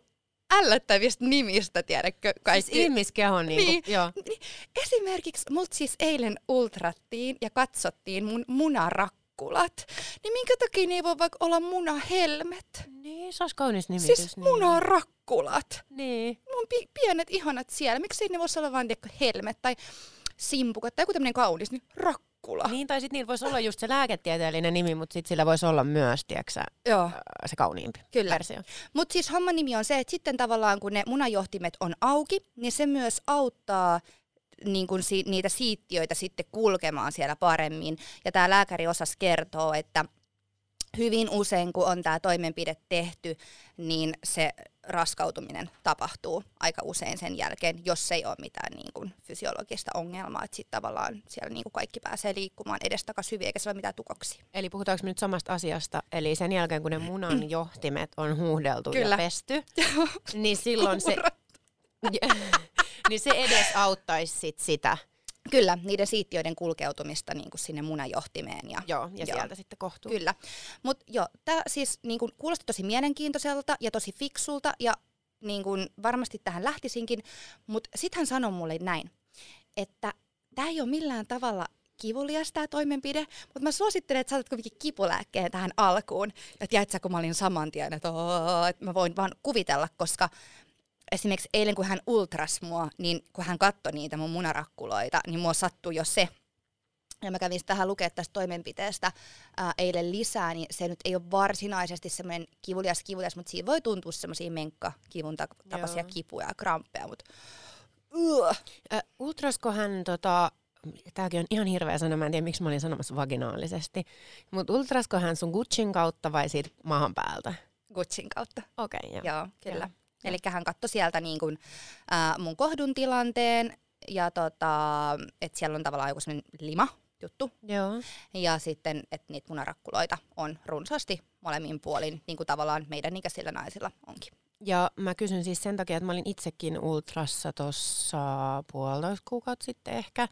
[SPEAKER 3] ällöttävistä nimistä, tiedätkö?
[SPEAKER 2] Kaikki. Siis ihmiskehon niinku, niin, joo. Niin,
[SPEAKER 3] esimerkiksi multa siis eilen ultrattiin ja katsottiin mun munarakkulat. Niin minkä takia ne ei voi vaikka olla munahelmet?
[SPEAKER 2] Niin, se olisi kaunis nimitys.
[SPEAKER 3] Siis niin. munarakkulat.
[SPEAKER 2] Niin.
[SPEAKER 3] Mun pi- pienet ihanat siellä. Miksi ne voisi olla vain helmet tai simpukat tai joku tämmöinen kaunis, niin rakkulat Dracula.
[SPEAKER 2] Niin, tai sitten niillä voisi olla just se lääketieteellinen nimi, mutta sitten sillä voisi olla myös, tiedätkö, Joo. se kauniimpi
[SPEAKER 3] Kyllä.
[SPEAKER 2] versio.
[SPEAKER 3] Mutta siis homman nimi on se, että sitten tavallaan kun ne munajohtimet on auki, niin se myös auttaa niin kun si- niitä siittiöitä sitten kulkemaan siellä paremmin. Ja tämä lääkäri osas kertoo, että hyvin usein, kun on tämä toimenpide tehty, niin se raskautuminen tapahtuu aika usein sen jälkeen, jos ei ole mitään niin kuin, fysiologista ongelmaa, että sitten tavallaan siellä niin kuin kaikki pääsee liikkumaan edestakaisin hyvin, eikä se ole mitään tukoksia.
[SPEAKER 2] Eli puhutaanko nyt samasta asiasta, eli sen jälkeen kun ne munan johtimet on huuhdeltu Kyllä. ja pesty, [LAUGHS] niin silloin se, [LAUGHS] niin se edes auttaisi sit sitä,
[SPEAKER 3] Kyllä, niiden siittiöiden kulkeutumista niin kuin sinne munajohtimeen. Ja,
[SPEAKER 2] joo, ja joo. sieltä sitten kohtuu.
[SPEAKER 3] Kyllä. Mutta joo, tämä siis niin kuin, kuulosti tosi mielenkiintoiselta ja tosi fiksulta ja niin kuin, varmasti tähän lähtisinkin, mutta sitten hän sanoi mulle näin, että tämä ei ole millään tavalla kivulias tämä toimenpide, mutta mä suosittelen, että saatat kuitenkin kipulääkkeen tähän alkuun. Ja tiedätkö, kun mä olin saman tien, että, että mä voin vaan kuvitella, koska esimerkiksi eilen kun hän ultras mua, niin kun hän katsoi niitä mun munarakkuloita, niin mua sattui jo se, ja mä kävin tähän lukea tästä toimenpiteestä ää, eilen lisää, niin se nyt ei ole varsinaisesti semmoinen kivulias kivulias, mutta siinä voi tuntua semmoisia menkkakivun tapaisia kipuja ja kramppeja, mutta
[SPEAKER 2] uh. äh, ultraskohan tota, tämäkin on ihan hirveä sana, mä en tiedä miksi mä olin sanomassa vaginaalisesti, mutta ultraskohan sun Gucciin kautta vai siitä maahan päältä?
[SPEAKER 3] Gucciin kautta.
[SPEAKER 2] Okei, okay,
[SPEAKER 3] joo. joo. kyllä. Eli hän katsoi sieltä niin kun, äh, mun kohdun tilanteen, ja tota, että siellä on tavallaan joku lima juttu.
[SPEAKER 2] Joo.
[SPEAKER 3] Ja sitten, että niitä punarakkuloita on runsaasti molemmin puolin, niin kuin tavallaan meidän ikäisillä naisilla onkin.
[SPEAKER 2] Ja mä kysyn siis sen takia, että mä olin itsekin ultrassa tuossa puolitoista kuukautta sitten ehkä.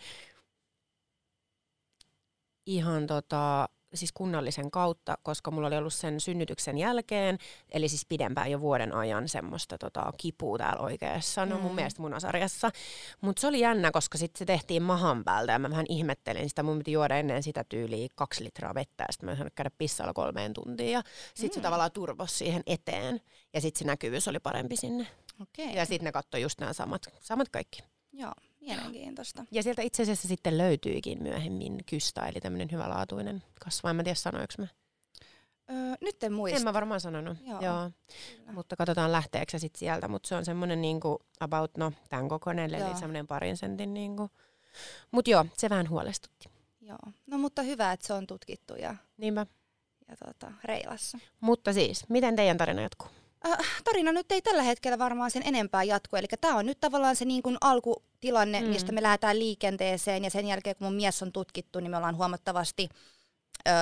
[SPEAKER 2] Ihan tota, siis kunnallisen kautta, koska mulla oli ollut sen synnytyksen jälkeen, eli siis pidempään jo vuoden ajan semmoista tota, kipua täällä oikeassa, no mun mm. mielestä munasarjassa. Mutta se oli jännä, koska sitten se tehtiin mahan päältä ja mä vähän ihmettelin sitä. Mun piti juoda ennen sitä tyyliä kaksi litraa vettä ja sitten mä en käydä pissalla kolmeen tuntiin. Ja sitten mm. se tavallaan turvos siihen eteen ja sitten se näkyvyys oli parempi sinne.
[SPEAKER 3] Okay.
[SPEAKER 2] Ja sitten ne katsoi just nämä samat, samat kaikki.
[SPEAKER 3] Joo. Mielenkiintoista.
[SPEAKER 2] Ja sieltä itse asiassa sitten löytyikin myöhemmin kystä, eli tämmöinen hyvälaatuinen kasva. En mä tiedä sanoinko mä.
[SPEAKER 3] Öö, nyt en muista.
[SPEAKER 2] En mä varmaan sanonut, joo. joo. Mutta katsotaan lähteekö se sitten sieltä. Mutta se on semmoinen niinku about, no, tämän kokoinen, eli semmoinen parin sentin. Niinku. Mutta joo, se vähän huolestutti.
[SPEAKER 3] Joo, no mutta hyvä, että se on tutkittu ja,
[SPEAKER 2] Niinpä.
[SPEAKER 3] ja tota, reilassa.
[SPEAKER 2] Mutta siis, miten teidän tarina jatkuu?
[SPEAKER 3] Äh, tarina nyt ei tällä hetkellä varmaan sen enempää jatku. Eli tämä on nyt tavallaan se niin kuin alkutilanne, mm. mistä me lähdetään liikenteeseen. Ja sen jälkeen, kun mun mies on tutkittu, niin me ollaan huomattavasti öö,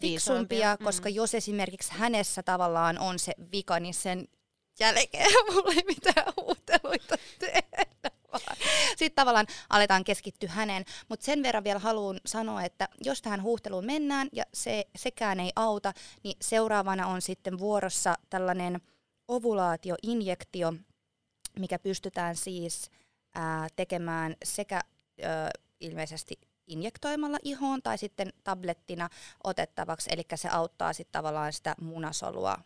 [SPEAKER 3] fiksumpia, mm. koska jos esimerkiksi hänessä tavallaan on se vika, niin sen jälkeen [LAUGHS] mulla ei mitään huuteluita tehdä. [LAUGHS] Sitten tavallaan aletaan keskittyä häneen. Mutta sen verran vielä haluan sanoa, että jos tähän huuhteluun mennään ja se, sekään ei auta, niin seuraavana on sitten vuorossa tällainen ovulaatioinjektio, mikä pystytään siis ää, tekemään sekä ää, ilmeisesti injektoimalla ihoon tai sitten tablettina otettavaksi, eli se auttaa sitten tavallaan sitä munasolua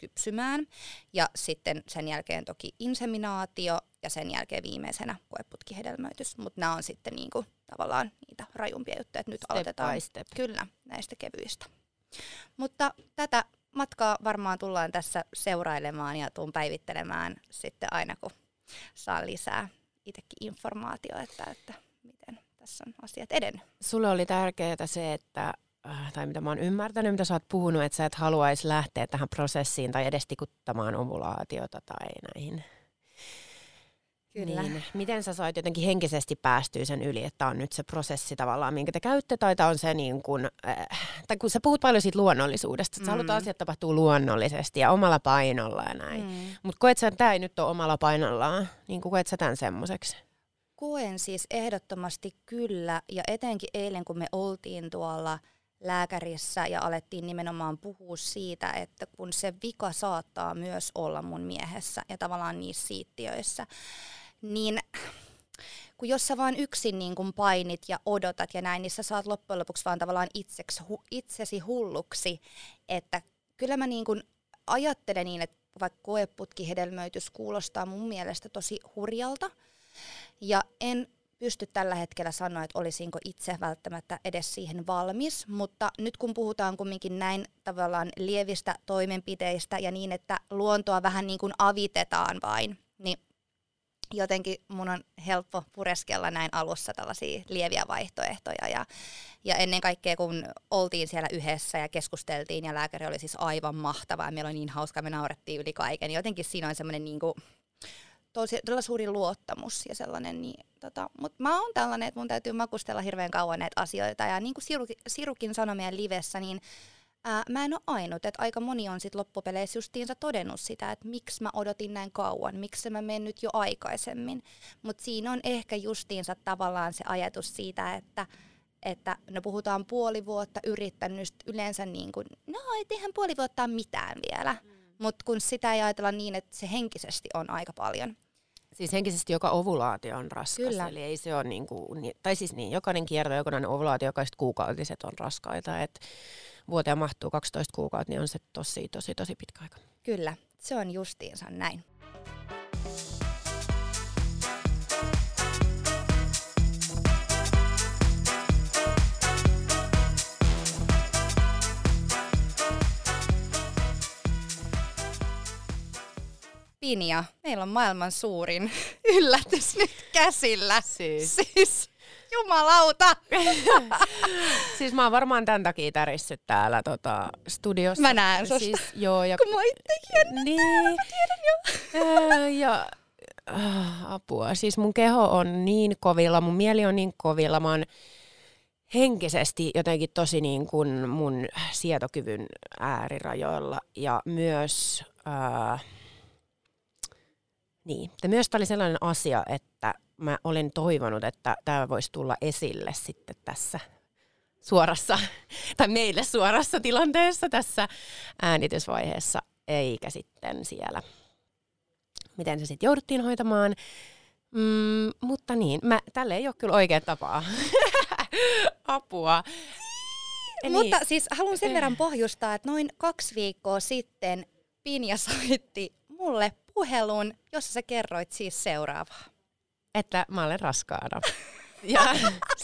[SPEAKER 3] kypsymään. Ja sitten sen jälkeen toki inseminaatio ja sen jälkeen viimeisenä koeputkihedelmöitys. Mutta nämä on sitten niinku tavallaan niitä rajumpia juttuja, että nyt
[SPEAKER 2] step
[SPEAKER 3] aloitetaan
[SPEAKER 2] step.
[SPEAKER 3] kyllä näistä kevyistä. Mutta tätä matkaa varmaan tullaan tässä seurailemaan ja tuun päivittelemään sitten aina, kun saa lisää itsekin informaatiota, että, että miten tässä on asiat edennyt.
[SPEAKER 2] Sulle oli tärkeää se, että tai mitä mä oon ymmärtänyt, mitä sä oot puhunut, että sä et haluaisi lähteä tähän prosessiin tai edes tikuttamaan ovulaatiota tai näihin
[SPEAKER 3] Kyllä. Niin.
[SPEAKER 2] Miten sä sait jotenkin henkisesti päästyä sen yli, että on nyt se prosessi tavallaan, minkä te käytte, tai on se niin kuin, äh, tai kun sä puhut paljon siitä luonnollisuudesta, että mm. sä haluat mm. asiat tapahtuu luonnollisesti ja omalla painolla ja näin. Mm. Mutta koet sä, että tämä ei nyt ole omalla painollaan, niin koet sä tämän semmoiseksi?
[SPEAKER 3] Koen siis ehdottomasti kyllä, ja etenkin eilen kun me oltiin tuolla lääkärissä ja alettiin nimenomaan puhua siitä, että kun se vika saattaa myös olla mun miehessä ja tavallaan niissä siittiöissä, niin kun jos sä vaan yksin niin kun painit ja odotat ja näin, niin sä saat loppujen lopuksi vaan tavallaan itseksi, hu, itsesi hulluksi. Että kyllä mä niin kun ajattelen niin, että vaikka koeputkihedelmöitys kuulostaa mun mielestä tosi hurjalta, ja en pysty tällä hetkellä sanoa, että olisinko itse välttämättä edes siihen valmis, mutta nyt kun puhutaan kumminkin näin tavallaan lievistä toimenpiteistä ja niin, että luontoa vähän niin kuin avitetaan vain, niin jotenkin mun on helppo pureskella näin alussa tällaisia lieviä vaihtoehtoja. Ja, ja ennen kaikkea, kun oltiin siellä yhdessä ja keskusteltiin, ja lääkäri oli siis aivan mahtava, ja meillä oli niin hauska, me naurettiin yli kaiken. Niin jotenkin siinä on semmoinen niin kuin, tosi, todella suuri luottamus ja sellainen. Niin, tota, Mutta mä oon tällainen, että mun täytyy makustella hirveän kauan näitä asioita. Ja niin kuin Sirukin, Sirukin sanoi meidän livessä, niin ää, mä en ole ainut, että aika moni on sit loppupeleissä justiinsa todennut sitä, että miksi mä odotin näin kauan, miksi mä mennyt jo aikaisemmin. Mutta siinä on ehkä justiinsa tavallaan se ajatus siitä, että että no puhutaan puoli vuotta yrittänyt yleensä niin kuin, no ei eihän puoli vuotta mitään vielä. Mm. Mutta kun sitä ei ajatella niin, että se henkisesti on aika paljon.
[SPEAKER 2] Siis henkisesti joka ovulaatio on raskas,
[SPEAKER 3] Kyllä.
[SPEAKER 2] eli ei se ole niin kuin, tai siis niin, jokainen kierto, jokainen ovulaatio, jokaiset kuukautiset on raskaita, että vuoteen mahtuu 12 kuukautta, niin on se tosi, tosi, tosi pitkä aika.
[SPEAKER 3] Kyllä, se on justiinsa näin. Pinja, meillä on maailman suurin [LAUGHS] yllätys nyt käsillä.
[SPEAKER 2] Siis.
[SPEAKER 3] siis jumalauta! [LAUGHS]
[SPEAKER 2] siis mä oon varmaan tämän takia tärissyt täällä tota, studiossa.
[SPEAKER 3] Mä näen susta,
[SPEAKER 2] siis, joo, ja,
[SPEAKER 3] kun mä itsekin
[SPEAKER 2] niin,
[SPEAKER 3] mä tiedän jo.
[SPEAKER 2] Ja äh, apua. Siis mun keho on niin kovilla, mun mieli on niin kovilla, mä oon henkisesti jotenkin tosi niin kuin mun sietokyvyn äärirajoilla ja myös, ää, niin, ja myös tämä oli sellainen asia, että mä olen toivonut, että tämä voisi tulla esille sitten tässä suorassa, [LAUGHS] tai meille suorassa tilanteessa tässä äänitysvaiheessa, eikä sitten siellä, miten se sitten jouduttiin hoitamaan. Mm, mutta niin, mä, tälle ei ole kyllä oikea tapaa. [LAUGHS] Apua.
[SPEAKER 3] Eli... Mutta siis haluan sen verran pohjustaa, että noin kaksi viikkoa sitten Pinja soitti mulle puhelun, jossa sä kerroit siis seuraavaa.
[SPEAKER 2] Että mä olen raskaana. [LAUGHS] ja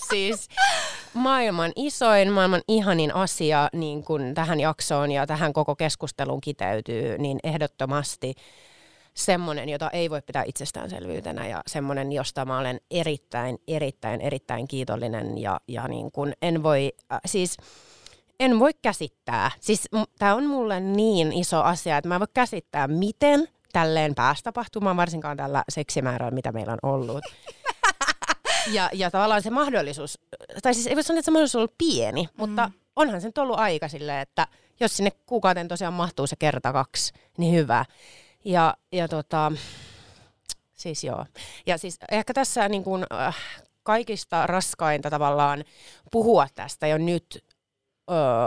[SPEAKER 2] siis maailman isoin, maailman ihanin asia niin kun tähän jaksoon ja tähän koko keskusteluun kiteytyy, niin ehdottomasti semmoinen, jota ei voi pitää itsestäänselvyytenä ja semmoinen, josta mä olen erittäin, erittäin, erittäin kiitollinen ja, ja niin kun en voi, äh, siis en voi käsittää. Siis tämä on mulle niin iso asia, että mä en voi käsittää, miten tälleen päästä tapahtumaan, varsinkaan tällä seksimäärällä, mitä meillä on ollut. [LAUGHS] Ja, ja tavallaan se mahdollisuus, tai siis ei voi sanoa, että se mahdollisuus on ollut pieni, mm. mutta onhan se nyt ollut aika silleen, että jos sinne kuukauteen tosiaan mahtuu se kerta kaksi, niin hyvä. Ja, ja tota, siis joo. Ja siis ehkä tässä niin kuin, äh, kaikista raskainta tavallaan puhua tästä jo nyt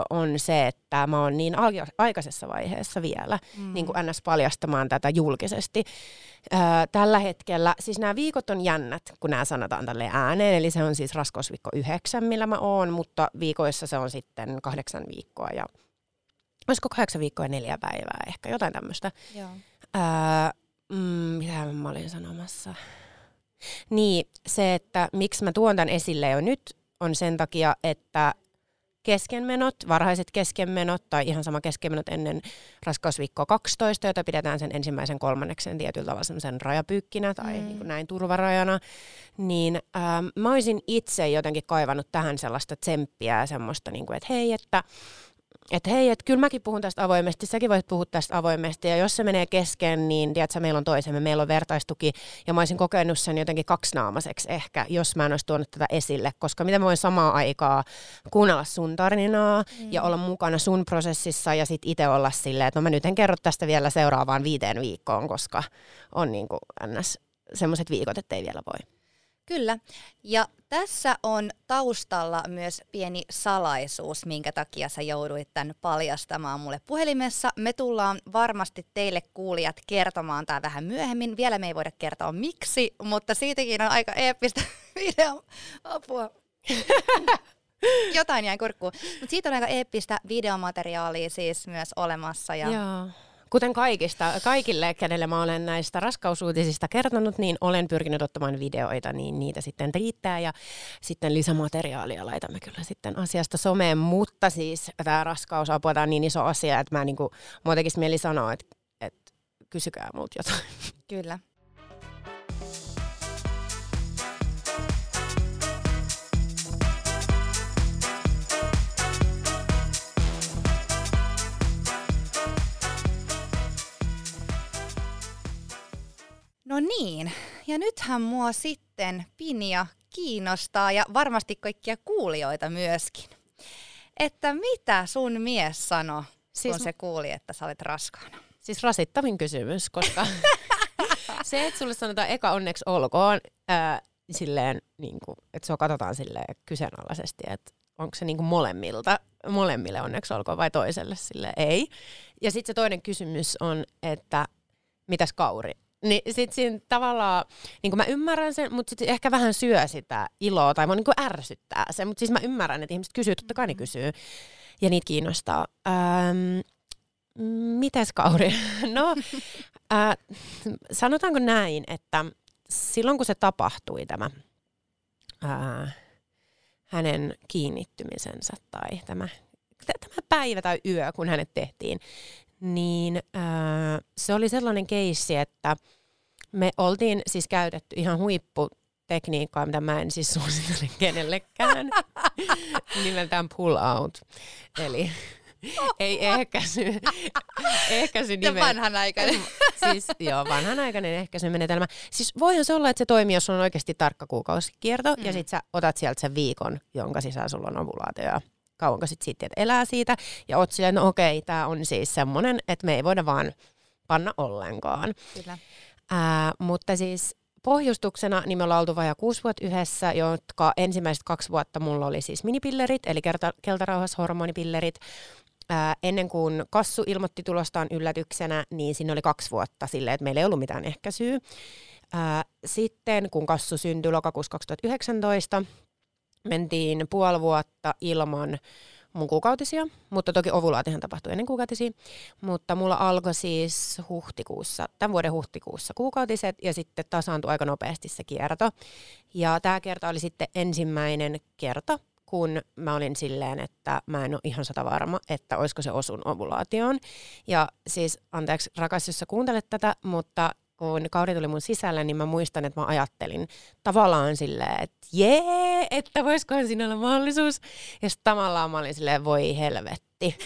[SPEAKER 2] on se, että mä oon niin aikaisessa vaiheessa vielä mm. niin kuin ns. paljastamaan tätä julkisesti. Tällä hetkellä, siis nämä viikot on jännät, kun nämä sanotaan tälle ääneen, eli se on siis raskausviikko yhdeksän, millä mä oon, mutta viikoissa se on sitten kahdeksan viikkoa ja olisiko kahdeksan viikkoa ja neljä päivää ehkä, jotain tämmöistä. mm, mitä mä olin sanomassa? Niin, se, että miksi mä tuon tämän esille jo nyt, on sen takia, että keskenmenot, varhaiset keskenmenot tai ihan sama keskenmenot ennen raskausviikkoa 12, jota pidetään sen ensimmäisen kolmanneksen tietyllä tavalla semmoisen rajapyykkinä tai mm. niin kuin näin turvarajana, niin ähm, mä olisin itse jotenkin kaivannut tähän sellaista tsemppiä ja semmoista, niin kuin, että hei, että että hei, että kyllä mäkin puhun tästä avoimesti, säkin voit puhua tästä avoimesti, ja jos se menee kesken, niin tiedätkö, meillä on toisemme, meillä on vertaistuki, ja mä olisin kokenut sen jotenkin kaksinaamaiseksi ehkä, jos mä en olisi tuonut tätä esille, koska mitä mä voin samaan aikaa kuunnella sun tarinaa, mm. ja olla mukana sun prosessissa, ja sitten itse olla silleen, että no mä nyt en kerro tästä vielä seuraavaan viiteen viikkoon, koska on niin kuin ns. semmoiset viikot, ettei vielä voi.
[SPEAKER 3] Kyllä. Ja tässä on taustalla myös pieni salaisuus, minkä takia sä jouduit tämän paljastamaan mulle puhelimessa. Me tullaan varmasti teille kuulijat kertomaan tämä vähän myöhemmin. Vielä me ei voida kertoa miksi, mutta siitäkin on aika eeppistä [LAUGHS] video. Apua. [LAUGHS] Jotain jäi kurkkuun. Mutta siitä on aika eeppistä videomateriaalia siis myös olemassa. Ja
[SPEAKER 2] Joo. Kuten kaikista, kaikille, kenelle mä olen näistä raskausuutisista kertonut, niin olen pyrkinyt ottamaan videoita, niin niitä sitten riittää. Ja sitten lisämateriaalia laitamme kyllä sitten asiasta someen. Mutta siis tämä raskausapua, tämä on niin iso asia, että mä niinku, mua tekisi mieli sanoa, että, että kysykää muut jotain.
[SPEAKER 3] Kyllä. No niin, ja nythän mua sitten Pinja kiinnostaa ja varmasti kaikkia kuulijoita myöskin. Että mitä sun mies sanoi, siis kun se kuuli, että sä olet raskaana?
[SPEAKER 2] Siis rasittavin kysymys, koska [LAUGHS] se, että sulle sanotaan eka onneksi olkoon, ää, silleen, niin kuin, että sua katsotaan silleen kyseenalaisesti, että onko se niin kuin molemmilta, molemmille onneksi olkoon vai toiselle sille ei. Ja sitten se toinen kysymys on, että mitäs Kauri? Niin sit siinä tavallaan, niin mä ymmärrän sen, mutta sitten ehkä vähän syö sitä iloa tai mua niin ärsyttää se. Mutta siis mä ymmärrän, että ihmiset kysyy, totta kai ne kysyy. Ja niitä kiinnostaa. Ähm, mites Kauri? [LAUGHS] no, äh, sanotaanko näin, että silloin kun se tapahtui tämä äh, hänen kiinnittymisensä tai tämä, tämä päivä tai yö, kun hänet tehtiin, niin äh, se oli sellainen keissi, että me oltiin siis käytetty ihan huipputekniikkaa, mitä mä en siis suosittele kenellekään, [LAUGHS] nimeltään pull out. Eli [LAUGHS] ei ehkäisy, ehkäisy
[SPEAKER 3] Ja vanhanaikainen. [LAUGHS]
[SPEAKER 2] siis joo, vanhanaikainen ehkäisymenetelmä. Siis voihan se olla, että se toimii, jos on oikeasti tarkka kuukausikierto, mm. ja sit sä otat sieltä sen viikon, jonka sisällä sulla on ovulaatio, ja kauanko sit sitten elää siitä, ja oot silleen, no okei, tämä on siis semmoinen, että me ei voida vaan panna ollenkaan.
[SPEAKER 3] Kyllä.
[SPEAKER 2] Ää, mutta siis pohjustuksena niin me ollaan oltu vajaa kuusi vuotta yhdessä, jotka ensimmäiset kaksi vuotta mulla oli siis minipillerit, eli kerta, keltarauhashormonipillerit. Ää, ennen kuin Kassu ilmoitti tulostaan yllätyksenä, niin siinä oli kaksi vuotta silleen, että meillä ei ollut mitään ehkäisyä. Ää, sitten kun Kassu syntyi lokakuussa 2019, mentiin puoli vuotta ilman mun kuukautisia, mutta toki ovulaatihan tapahtui ennen kuukautisia. Mutta mulla alkoi siis huhtikuussa, tämän vuoden huhtikuussa kuukautiset ja sitten tasaantui aika nopeasti se kierto. Ja tämä kerta oli sitten ensimmäinen kerta, kun mä olin silleen, että mä en ole ihan sata varma, että olisiko se osun ovulaatioon. Ja siis, anteeksi rakas, jos sä kuuntelet tätä, mutta kun Kauri tuli mun sisälle, niin mä muistan, että mä ajattelin tavallaan silleen, että jee, että voisikohan siinä olla mahdollisuus. Ja sitten tavallaan mä olin silleen, voi helvetti,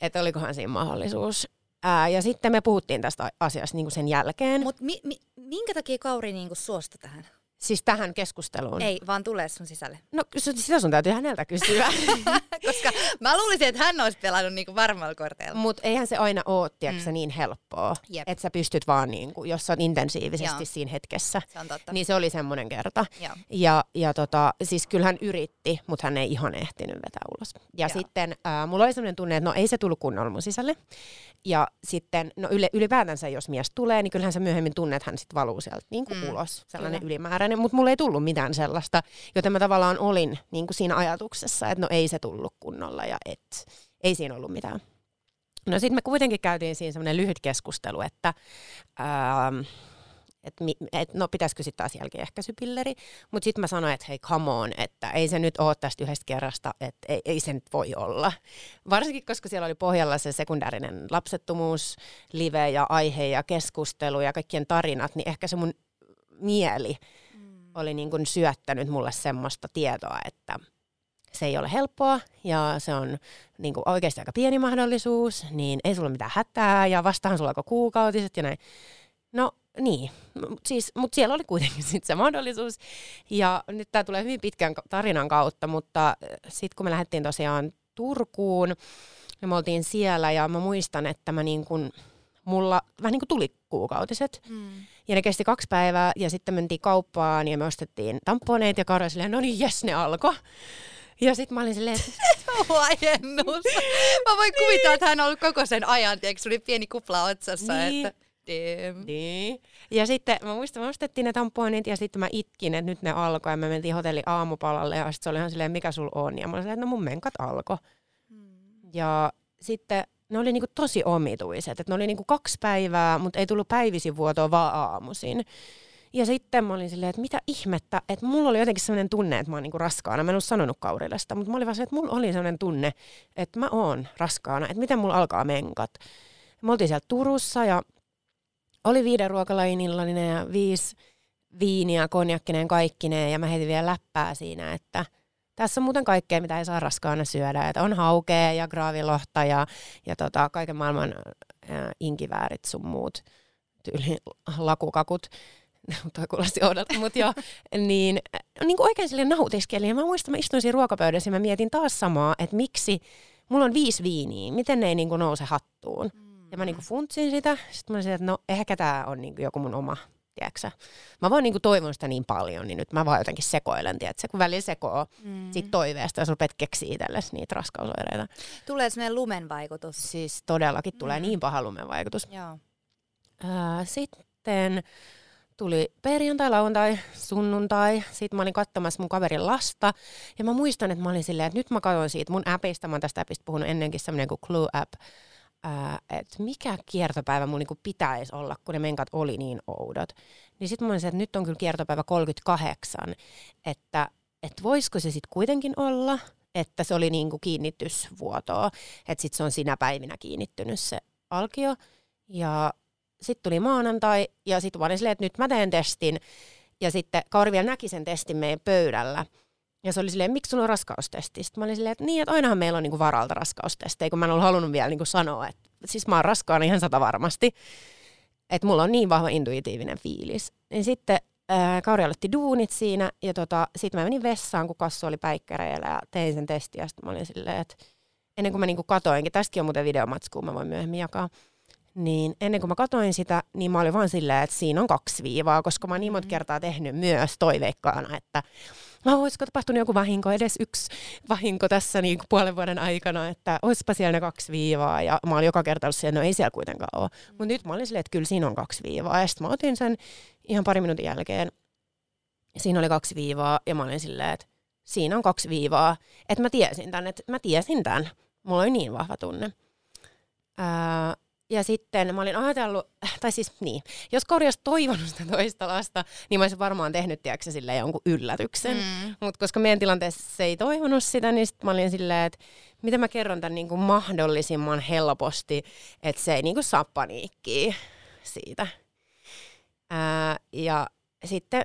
[SPEAKER 2] että olikohan siinä mahdollisuus. Ää, ja sitten me puhuttiin tästä asiasta niin sen jälkeen.
[SPEAKER 3] Mutta mi, mi, minkä takia Kauri niinku suostui tähän?
[SPEAKER 2] Siis tähän keskusteluun.
[SPEAKER 3] Ei, vaan tulee sun sisälle.
[SPEAKER 2] No sitä sun täytyy häneltä kysyä. [LAUGHS]
[SPEAKER 3] Koska mä luulisin, että hän olisi pelannut niinku varmalla korteella.
[SPEAKER 2] Mutta eihän se aina ole, tiedätkö, mm. niin helppoa.
[SPEAKER 3] Jep.
[SPEAKER 2] Että sä pystyt vaan, niinku, jos sä oot intensiivisesti
[SPEAKER 3] Joo.
[SPEAKER 2] siinä hetkessä.
[SPEAKER 3] Se on totta.
[SPEAKER 2] Niin se oli semmoinen kerta.
[SPEAKER 3] Joo.
[SPEAKER 2] Ja, ja tota, siis kyllä hän yritti, mutta hän ei ihan ehtinyt vetää ulos. Ja
[SPEAKER 3] Joo.
[SPEAKER 2] sitten ää, mulla oli semmoinen tunne, että no ei se tullut kunnolla mun sisälle. Ja sitten, no yle, ylipäätänsä jos mies tulee, niin kyllähän sä myöhemmin tunnet, että hän sitten valuu sieltä niin kuin
[SPEAKER 3] Mm,
[SPEAKER 2] mm, ulos. Sellainen
[SPEAKER 3] kyllä.
[SPEAKER 2] ylimääräinen, mutta mulla ei tullut mitään sellaista. Joten mä tavallaan olin niin kuin siinä ajatuksessa, että no ei se tullut kunnolla ja et, ei siinä ollut mitään. No sitten me kuitenkin käytiin siinä semmoinen lyhyt keskustelu, että ähm, et, mi- et, no pitäisikö sitten taas jälkiehkäisypilleri. Mutta sitten mä sanoin, että hei come on, että ei se nyt ole tästä yhdestä kerrasta, että ei, ei se nyt voi olla. Varsinkin, koska siellä oli pohjalla se sekundäärinen lapsettomuus, live ja aihe ja keskustelu ja kaikkien tarinat, niin ehkä se mun mieli oli niin kuin syöttänyt mulle semmoista tietoa, että se ei ole helppoa ja se on niin kuin oikeasti aika pieni mahdollisuus, niin ei sulla mitään hätää ja vastahan sulla alkoi kuukautiset ja näin. No niin, siis, mutta siellä oli kuitenkin [LAUGHS] sit se mahdollisuus. Ja nyt tämä tulee hyvin pitkän tarinan kautta, mutta sitten kun me lähdettiin tosiaan Turkuun, ja me oltiin siellä ja mä muistan, että mä niin kun, mulla vähän niin kuin tuli kuukautiset.
[SPEAKER 3] Mm.
[SPEAKER 2] Ja ne kesti kaksi päivää ja sitten mentiin kauppaan ja me ostettiin tamponeet ja Karo silleen, no niin jes ne alkoi. Ja sitten mä olin silleen,
[SPEAKER 3] Huojennus. [LAUGHS] Mä voin kuvitella, että hän on ollut koko sen ajan, tiedätkö, sulla oli pieni kupla otsassa,
[SPEAKER 2] Niin.
[SPEAKER 3] että damn.
[SPEAKER 2] Niin. Ja sitten mä muistan, me ostettiin ne tamponit ja sitten mä itkin, että nyt ne alkoi ja me mentiin hotelli aamupalalle ja sitten se oli ihan silleen, mikä sul on? Ja mä olin silleen, että no mun menkat alkoi. Ja sitten ne oli niinku tosi omituiset, että ne oli niinku kaksi päivää, mutta ei tullut päivisin vuotoa, vaan aamuisin. Ja sitten mä olin silleen, että mitä ihmettä, että mulla oli jotenkin sellainen tunne, että mä oon niinku raskaana. Mä en ollut sanonut Kaurille sitä, mutta mä olin vaan se, että mulla oli sellainen tunne, että mä oon raskaana, että miten mulla alkaa menkat. Me oltiin siellä Turussa ja oli viiden ruokalajin illallinen ja viisi viiniä, konjakkineen, kaikkineen ja mä heitin vielä läppää siinä, että tässä on muuten kaikkea, mitä ei saa raskaana syödä. Että on haukea ja graavilohta ja, ja tota, kaiken maailman ää, inkiväärit sun muut tyyli lakukakut. [LAUGHS] Toi kuulosti oudolta, mutta joo. [LAUGHS] Niin, niin kuin oikein silleen nautiskelin. Ja mä muistan, mä istuin siinä ruokapöydässä ja mä mietin taas samaa, että miksi mulla on viisi viiniä, miten ne ei niin kuin nouse hattuun. Ja mä niinku funtsin sitä. Sitten mä olisin, että no ehkä tämä on niinku joku mun oma, tiedätkö Mä vaan niinku toivon sitä niin paljon, niin nyt mä vaan jotenkin sekoilen, tiedätkö kun välillä sekoo mm. siitä toiveesta ja sä rupeat keksiä itsellesi niitä raskausoireita.
[SPEAKER 3] Tulee sellainen lumen vaikutus.
[SPEAKER 2] Siis todellakin tulee
[SPEAKER 3] Mm.
[SPEAKER 2] niin paha lumen vaikutus.
[SPEAKER 3] Joo.
[SPEAKER 2] Ää, sitten tuli perjantai, lauantai, sunnuntai. Sitten mä olin katsomassa mun kaverin lasta. Ja mä muistan, että mä olin silleen, että nyt mä katson siitä mun appista. Mä oon tästä appista puhunut ennenkin, semmoinen kuin Clue-app. Ää, että mikä kiertopäivä mun niinku pitäisi olla, kun ne menkat oli niin oudot. Niin sitten mä olin se, että nyt on kyllä kiertopäivä 38. Että, että voisiko se sitten kuitenkin olla, että se oli niinku kiinnitysvuotoa. Että sitten se on sinä päivinä kiinnittynyt se alkio. Ja sitten tuli maanantai ja sitten olin silleen, että nyt mä teen testin. Ja sitten Kauri vielä näki sen testin meidän pöydällä. Ja se oli silleen, miksi sulla on raskaustesti? Sitten mä olin silleen, että niin, että ainahan meillä on niinku varalta raskaustestejä, kun mä en ollut halunnut vielä niinku sanoa, että siis mä oon raskaana ihan sata varmasti. Että mulla on niin vahva intuitiivinen fiilis. Niin sitten ää, Kauri aloitti duunit siinä ja tota, sitten mä menin vessaan, kun kassu oli päikkäreillä ja tein sen testin ja sitten mä olin silleen, että ennen kuin mä niinku katoinkin, tästäkin on muuten videomatsku, mä voin myöhemmin jakaa, niin ennen kuin mä katoin sitä, niin mä olin vaan silleen, että siinä on kaksi viivaa, koska mä oon niin monta mm. kertaa tehnyt myös toiveikkaana, että no, olisiko tapahtunut joku vahinko, edes yksi vahinko tässä niin kuin puolen vuoden aikana, että olisipa siellä ne kaksi viivaa. Ja mä olin joka kerta ollut siellä, no ei siellä kuitenkaan ole. Mm. Mutta nyt mä olin silleen, että kyllä siinä on kaksi viivaa. Ja sitten mä otin sen ihan pari minuutin jälkeen. Siinä oli kaksi viivaa ja mä olin silleen, että siinä on kaksi viivaa. Että mä tiesin tämän, että mä tiesin tämän. Mulla oli niin vahva tunne. Ää, ja sitten mä olin ajatellut, tai siis niin, jos Kori olisi toivonut sitä toista lasta, niin mä olisin varmaan tehnyt, tiedätkö, sille jonkun yllätyksen. Mm. Mutta koska meidän tilanteessa se ei toivonut sitä, niin sit mä olin silleen, että miten mä kerron tämän niin kuin mahdollisimman helposti, että se ei niin kuin saa paniikkiä siitä. Ää, ja sitten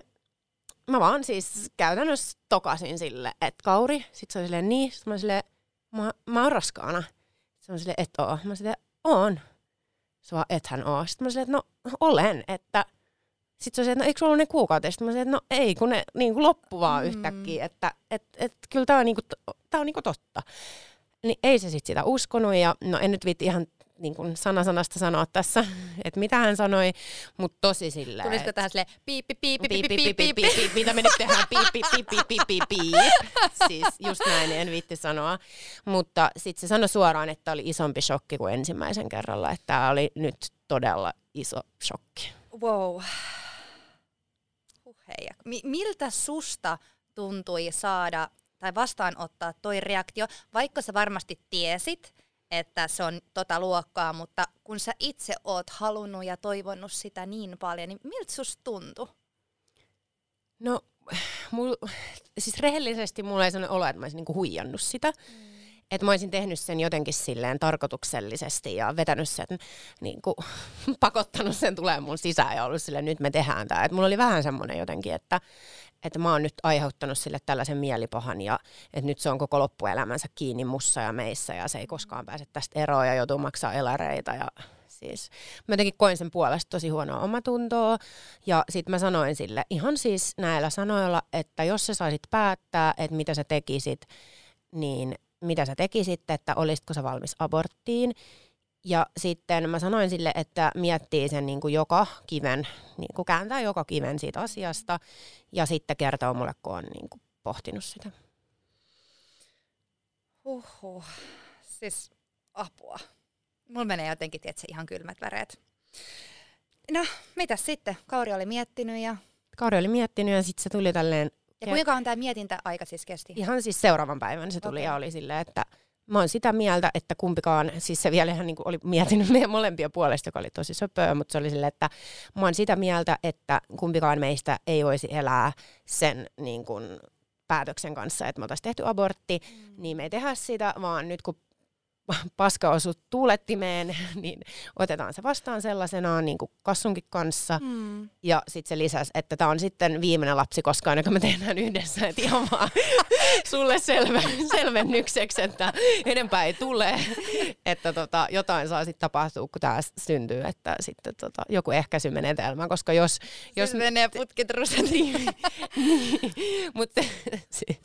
[SPEAKER 2] mä vaan siis käytännössä tokasin sille, että Kauri, sit se on silleen niin, sit mä silleen, mä, mä oon raskaana. Se on silleen, et oo. Mä silleen, oon se vaan, ethän oo. Sitten mä sanoin, että no olen, että sitten se oli, että no eikö sulla ollut ne kuukaudet? Sitten mä sanoin, että no ei, kun ne niin kuin loppu vaan mm. yhtäkkiä, että et, et, kyllä tämä on, niin kuin, tää on niin kuin totta. Niin ei se sitten sitä uskonut ja no en nyt viitti ihan niin kuin sana sanasta sanoa tässä, että mitä hän sanoi, mutta tosi silleen.
[SPEAKER 3] Tulisiko tähän silleen piippi, piippi, piippi,
[SPEAKER 2] piippi, piippi, mitä me nyt tehdään, piippi, piippi, piippi, piippi, Siis just näin, en viitti sanoa. Mutta sitten se sanoi suoraan, että oli isompi shokki kuin ensimmäisen kerralla, että tämä oli nyt todella iso shokki.
[SPEAKER 3] Wow. Uh, hei. miltä susta tuntui saada tai vastaanottaa toi reaktio, vaikka sä varmasti tiesit, että se on tota luokkaa, mutta kun sä itse oot halunnut ja toivonut sitä niin paljon, niin miltä susta tuntui?
[SPEAKER 2] No, mul, siis rehellisesti mulla ei sellainen olo, että mä olisin niinku huijannut sitä. Mm. Että mä olisin tehnyt sen jotenkin silleen tarkoituksellisesti ja vetänyt sen, niinku, [LAUGHS] pakottanut sen tulee mun sisään ja ollut silleen, nyt me tehdään tämä. Et mulla oli vähän semmoinen jotenkin, että että mä oon nyt aiheuttanut sille tällaisen mielipahan ja että nyt se on koko loppuelämänsä kiinni mussa ja meissä ja se ei koskaan pääse tästä eroon ja joutuu maksaa elareita ja siis mä jotenkin koin sen puolesta tosi huonoa omatuntoa ja sitten mä sanoin sille ihan siis näillä sanoilla, että jos sä saisit päättää, että mitä sä tekisit, niin mitä sä tekisit, että olisitko sä valmis aborttiin ja sitten mä sanoin sille, että miettii sen niin kuin joka kiven, niin kuin kääntää joka kiven siitä asiasta ja sitten kertoo mulle, kun on niin kuin pohtinut sitä.
[SPEAKER 3] Huhhuh. Siis apua. Mulla menee jotenkin, tietysti, ihan kylmät väreet. No, mitä sitten? Kauri oli miettinyt ja...
[SPEAKER 2] Kauri oli miettinyt ja sitten se tuli tälleen...
[SPEAKER 3] Ja kuinka on tämä mietintäaika siis kesti?
[SPEAKER 2] Ihan siis seuraavan päivän se tuli okay. ja oli silleen, että mä oon sitä mieltä, että kumpikaan, siis se vielä ihan niin oli mietinyt [LAUGHS] meidän molempia puolesta, joka oli tosi söpöä, mutta se oli silleen, että mä oon sitä mieltä, että kumpikaan meistä ei voisi elää sen niin kuin päätöksen kanssa, että me oltaisiin tehty abortti, mm. niin me ei tehdä sitä, vaan nyt kun paska osuu tuulettimeen, [LAUGHS] niin otetaan se vastaan sellaisenaan niin kuin kassunkin kanssa. Mm. Ja sitten se lisäsi, että tämä on sitten viimeinen lapsi koskaan, joka me tehdään yhdessä. Että ihan vaan [LAUGHS] sulle selvä, selvennykseksi, että enempää ei tule. [LAUGHS] Että tota, jotain saa sitten tapahtua, kun tämä syntyy. Että sitten tota, joku ehkäisymenetelmä, koska jos... jos
[SPEAKER 3] menee putkit
[SPEAKER 2] niin, niin, mutta siis,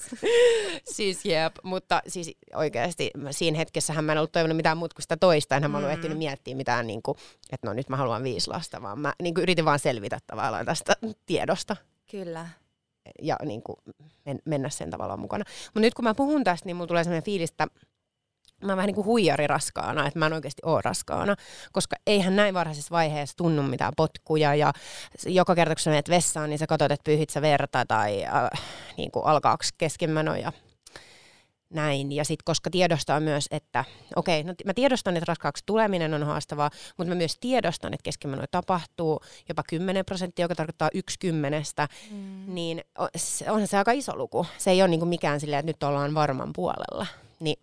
[SPEAKER 2] siis jep, mutta siis oikeasti siinä hetkessähän mä en ollut toivonut mitään muuta kuin sitä toista. Enhän mä ollut mm. ehtinyt miettiä mitään, niin kuin, että no nyt mä haluan viisi lasta, vaan mä niin kuin yritin vaan selvitä tavallaan tästä tiedosta.
[SPEAKER 3] Kyllä.
[SPEAKER 2] Ja niin kuin, men, mennä sen tavallaan mukana. Mutta nyt kun mä puhun tästä, niin mulla tulee sellainen fiilis, että mä oon vähän niin kuin huijari raskaana, että mä en oikeasti ole raskaana, koska eihän näin varhaisessa vaiheessa tunnu mitään potkuja ja joka kerta kun sä menet vessaan, niin sä katsot, että pyyhit sä verta tai äh, niin kuin alkaako ja näin. Ja sitten koska tiedostaa myös, että okei, okay, no mä tiedostan, että raskaaksi tuleminen on haastavaa, mutta mä myös tiedostan, että keskimenoja tapahtuu jopa 10 prosenttia, joka tarkoittaa yksi kymmenestä, mm. niin onhan se aika iso luku. Se ei ole niinku mikään silleen, että nyt ollaan varman puolella. Niin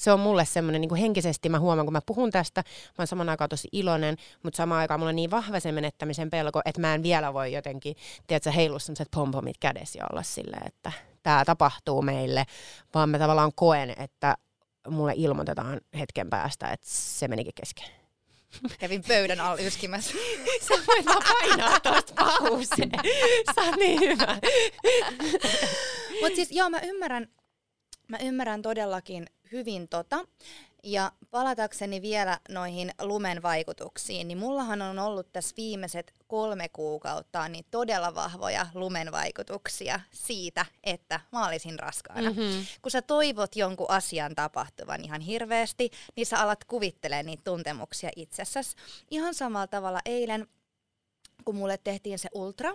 [SPEAKER 2] se on mulle semmoinen niin henkisesti, mä huomaan, kun mä puhun tästä, mä oon saman aikaan tosi iloinen, mutta samaan aikaan mulla on niin vahva se menettämisen pelko, että mä en vielä voi jotenkin, tiedätkö, heilu sellaiset pompomit kädessä ja olla silleen, että tämä tapahtuu meille, vaan mä tavallaan koen, että mulle ilmoitetaan hetken päästä, että se menikin kesken.
[SPEAKER 3] Kävin pöydän alla yskimässä. [LAUGHS]
[SPEAKER 2] Sä voit vaan painaa tuosta pauseen. Sä oot niin hyvä.
[SPEAKER 3] Mutta siis joo, mä ymmärrän, mä ymmärrän todellakin hyvin tota. Ja palatakseni vielä noihin lumen vaikutuksiin, niin mullahan on ollut tässä viimeiset kolme kuukautta niin todella vahvoja lumen vaikutuksia siitä, että mä olisin raskaana. Mm-hmm. Kun sä toivot jonkun asian tapahtuvan ihan hirveästi, niin sä alat kuvittelemaan niitä tuntemuksia itsessäsi. Ihan samalla tavalla eilen, kun mulle tehtiin se ultra,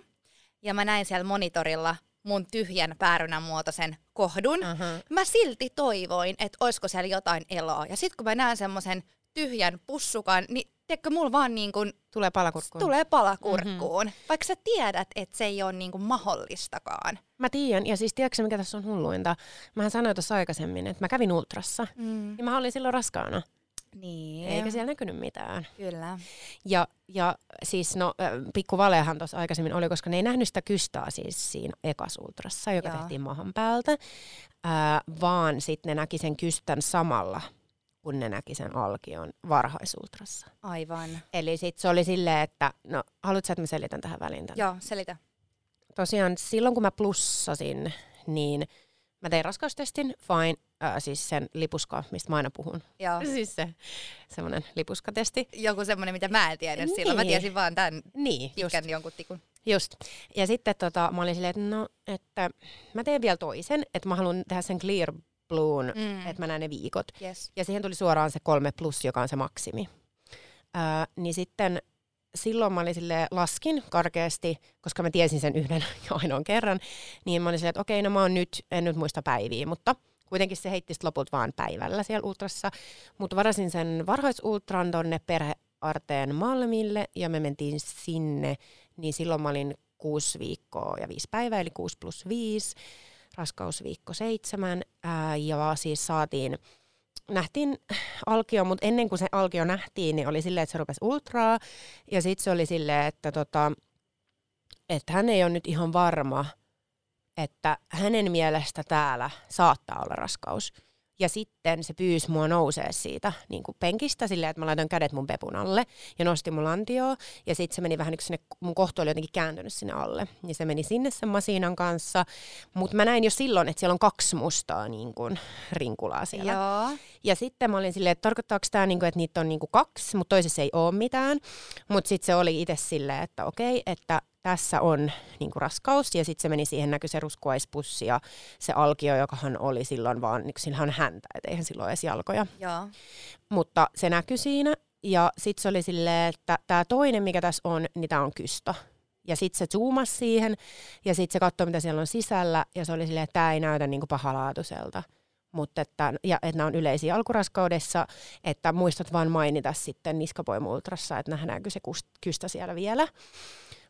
[SPEAKER 3] ja mä näin siellä monitorilla mun tyhjän päärynän muotoisen kohdun. Uh-huh. Mä silti toivoin, että olisiko siellä jotain eloa. Ja sitten kun mä näen semmoisen tyhjän pussukan, niin tiedätkö, mulla vaan niin kuin,
[SPEAKER 2] tulee palakurkkuun.
[SPEAKER 3] Tulee palakurkkuun, mm-hmm. vaikka sä tiedät, että se ei ole niin kuin mahdollistakaan.
[SPEAKER 2] Mä tiedän, ja siis tiedätkö mikä tässä on hulluinta? Mähän sanoin tuossa aikaisemmin, että mä kävin ultrassa, mm. ja mä olin silloin raskaana.
[SPEAKER 3] Niin.
[SPEAKER 2] Eikä siellä näkynyt mitään.
[SPEAKER 3] Kyllä.
[SPEAKER 2] Ja, ja siis no, pikku valehan tuossa aikaisemmin oli, koska ne ei nähnyt sitä kystaa siis siinä ekasultrassa, joka Joo. tehtiin mahan päältä, ää, vaan sitten ne näki sen kystän samalla, kun ne näki sen alkion varhaisultrassa.
[SPEAKER 3] Aivan.
[SPEAKER 2] Eli sitten se oli silleen, että, no haluatko että mä selitän tähän väliin tämän?
[SPEAKER 3] Joo, selitä.
[SPEAKER 2] Tosiaan silloin kun mä plussasin, niin mä tein raskaustestin, fine, äh, siis sen lipuska, mistä mä aina puhun.
[SPEAKER 3] Joo.
[SPEAKER 2] siis se semmoinen lipuskatesti.
[SPEAKER 3] Joku semmoinen, mitä mä en tiedä niin. silloin. Mä tiesin vaan tämän
[SPEAKER 2] niin,
[SPEAKER 3] just. jonkun tikun.
[SPEAKER 2] Just. Ja sitten tota, mä olin silleen, että no, että mä teen vielä toisen, että mä haluan tehdä sen clear bluun, mm. että mä näen ne viikot.
[SPEAKER 3] Yes.
[SPEAKER 2] Ja siihen tuli suoraan se kolme plus, joka on se maksimi. Äh, niin sitten silloin mä olin sille laskin karkeasti, koska mä tiesin sen yhden [LAUGHS] ja ainoan kerran, niin mä olin silleen, että okei, no mä oon nyt, en nyt muista päiviä, mutta kuitenkin se heitti lopulta vaan päivällä siellä ultrassa. Mutta varasin sen varhaisultran tonne perhearteen Malmille ja me mentiin sinne, niin silloin mä olin kuusi viikkoa ja viisi päivää, eli kuusi plus viisi, raskausviikko seitsemän, ää, ja siis saatiin nähtiin alkio, mutta ennen kuin se alkio nähtiin, niin oli silleen, että se rupesi ultraa. Ja sitten se oli silleen, että, tota, että hän ei ole nyt ihan varma, että hänen mielestä täällä saattaa olla raskaus. Ja sitten se pyysi mua nousee siitä niin kuin penkistä silleen, että mä laitan kädet mun pepun alle ja nosti mun lantioa. Ja sitten se meni vähän niin sinne, mun kohtu oli jotenkin kääntynyt sinne alle. Ja se meni sinne sen masiinan kanssa. Mutta mä näin jo silloin, että siellä on kaksi mustaa niin kuin, rinkulaa siellä.
[SPEAKER 3] Joo.
[SPEAKER 2] Ja sitten mä olin silleen, että tarkoittaako tämä, niin kuin, että niitä on niin kuin kaksi, mutta toisessa ei ole mitään. Mutta sitten se oli itse silleen, että okei, että tässä on niin kuin raskaus, ja sitten se meni siihen, näkyi se ruskuaispussi ja se alkio, jokahan oli silloin vaan, niin sillä on häntä, et eihän silloin edes jalkoja.
[SPEAKER 3] Joo.
[SPEAKER 2] Mutta se näkyi siinä, ja sitten se oli silleen, että tämä toinen, mikä tässä on, niin tämä on kystä. Ja sitten se zoomasi siihen, ja sitten se katsoi, mitä siellä on sisällä, ja se oli silleen, että tämä ei näytä niin kuin pahalaatuiselta. Mutta että, ja että nämä on yleisiä alkuraskaudessa, että muistat vaan mainita sitten niskapoimultrassa, että nähdäänkö se kystä siellä vielä.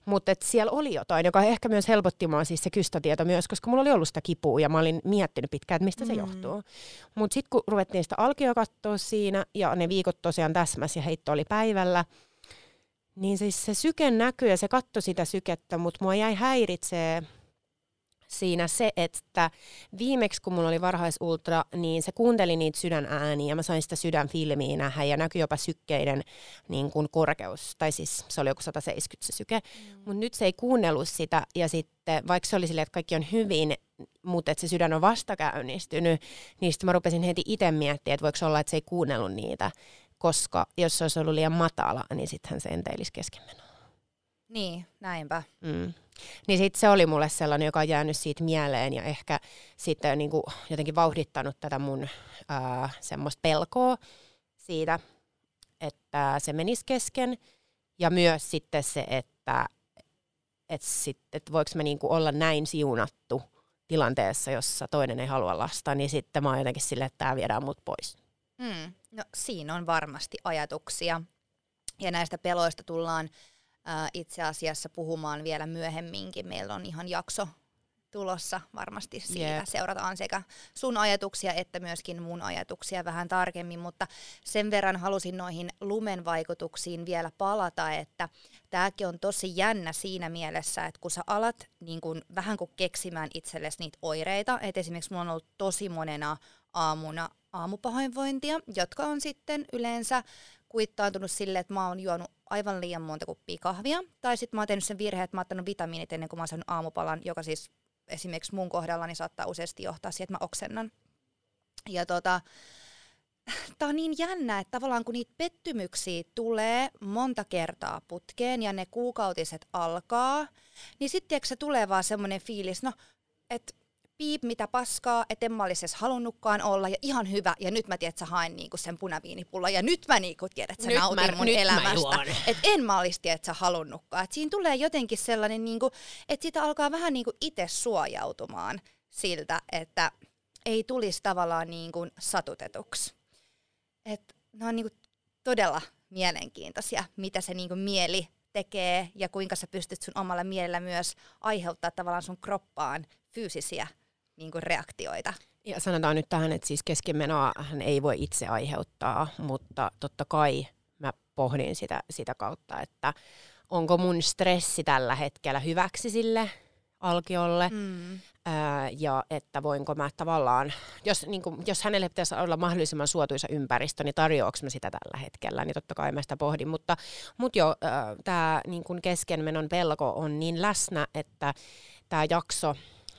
[SPEAKER 2] Mutta siellä oli jotain, joka ehkä myös helpotti mua siis se kystätieto myös, koska mulla oli ollut sitä kipua ja mä olin miettinyt pitkään, että mistä se mm. johtuu. Mutta sitten kun ruvettiin sitä alkioa katsoa siinä ja ne viikot tosiaan täsmäs ja heitto oli päivällä, niin siis se syke näkyy ja se katsoi sitä sykettä, mutta mua jäi häiritsee siinä se, että viimeksi kun mulla oli varhaisultra, niin se kuunteli niitä sydänääniä ja mä sain sitä sydänfilmiä nähdä ja näkyi jopa sykkeiden niin kuin korkeus, tai siis se oli joku 170 se syke, mm. mutta nyt se ei kuunnellut sitä ja sitten vaikka se oli silleen, että kaikki on hyvin, mutta että se sydän on vasta käynnistynyt, niin sitten mä rupesin heti itse miettimään, että voiko olla, että se ei kuunnellut niitä, koska jos se olisi ollut liian matala, niin sittenhän se enteilisi keskenmenoa.
[SPEAKER 3] Niin, näinpä.
[SPEAKER 2] Mm. Niin sit se oli mulle sellainen, joka on jäänyt siitä mieleen ja ehkä sitten niin kuin jotenkin vauhdittanut tätä mun ää, semmoista pelkoa siitä, että se menisi kesken. Ja myös sitten se, että et sit, et voiko me niinku olla näin siunattu tilanteessa, jossa toinen ei halua lasta, niin sitten mä oon jotenkin silleen, että tämä viedään mut pois.
[SPEAKER 3] Hmm. No siinä on varmasti ajatuksia. Ja näistä peloista tullaan itse asiassa puhumaan vielä myöhemminkin. Meillä on ihan jakso tulossa varmasti siitä.
[SPEAKER 2] Jep.
[SPEAKER 3] Seurataan sekä sun ajatuksia että myöskin mun ajatuksia vähän tarkemmin, mutta sen verran halusin noihin lumen vaikutuksiin vielä palata, että tämäkin on tosi jännä siinä mielessä, että kun sä alat niin kun, vähän kuin keksimään itsellesi niitä oireita, että esimerkiksi mulla on ollut tosi monena aamuna aamupahoinvointia, jotka on sitten yleensä kuittaantunut sille, että mä oon juonut aivan liian monta kuppia kahvia, tai sitten mä oon tehnyt sen virheen, että mä oon ottanut vitamiinit ennen kuin mä oon saanut aamupalan, joka siis esimerkiksi mun kohdalla niin saattaa useasti johtaa siihen, että mä oksennan. Ja tota, tää on niin jännä, että tavallaan kun niitä pettymyksiä tulee monta kertaa putkeen ja ne kuukautiset alkaa, niin sitten se tulee vaan semmoinen fiilis, no, että piip mitä paskaa, et en mä olisi edes halunnutkaan olla ja ihan hyvä. Ja nyt mä tiedän, että sä haen niinku sen punaviinipulla ja nyt mä niinku tiedän, että sä
[SPEAKER 2] Nyt
[SPEAKER 3] nautin
[SPEAKER 2] mä-
[SPEAKER 3] mun
[SPEAKER 2] nyt mä
[SPEAKER 3] elämästä.
[SPEAKER 2] juon. [LAUGHS]
[SPEAKER 3] Et en mä olisi tiedä, että sä halunnutkaan. Et siinä tulee jotenkin sellainen, niinku, että sitä alkaa vähän niinku itse suojautumaan siltä, että ei tulisi tavallaan niinku satutetuksi. Et ne on niinku todella mielenkiintoisia, mitä se niinku mieli tekee ja kuinka sä pystyt sun omalla mielellä myös aiheuttaa tavallaan sun kroppaan fyysisiä niinku reaktioita.
[SPEAKER 2] Ja sanotaan nyt tähän, että siis keskenmenoa hän ei voi itse aiheuttaa, mutta totta kai mä pohdin sitä, sitä kautta, että onko mun stressi tällä hetkellä hyväksi sille alkiolle,
[SPEAKER 3] Mm.
[SPEAKER 2] ää, ja että voinko mä tavallaan, jos, niin kuin, jos hänelle pitäisi olla mahdollisimman suotuisa ympäristö, niin tarjoaks mä sitä tällä hetkellä, niin totta kai mä sitä pohdin, mutta mut jo tämä niin kuin keskenmenon pelko on niin läsnä, että tämä jakso,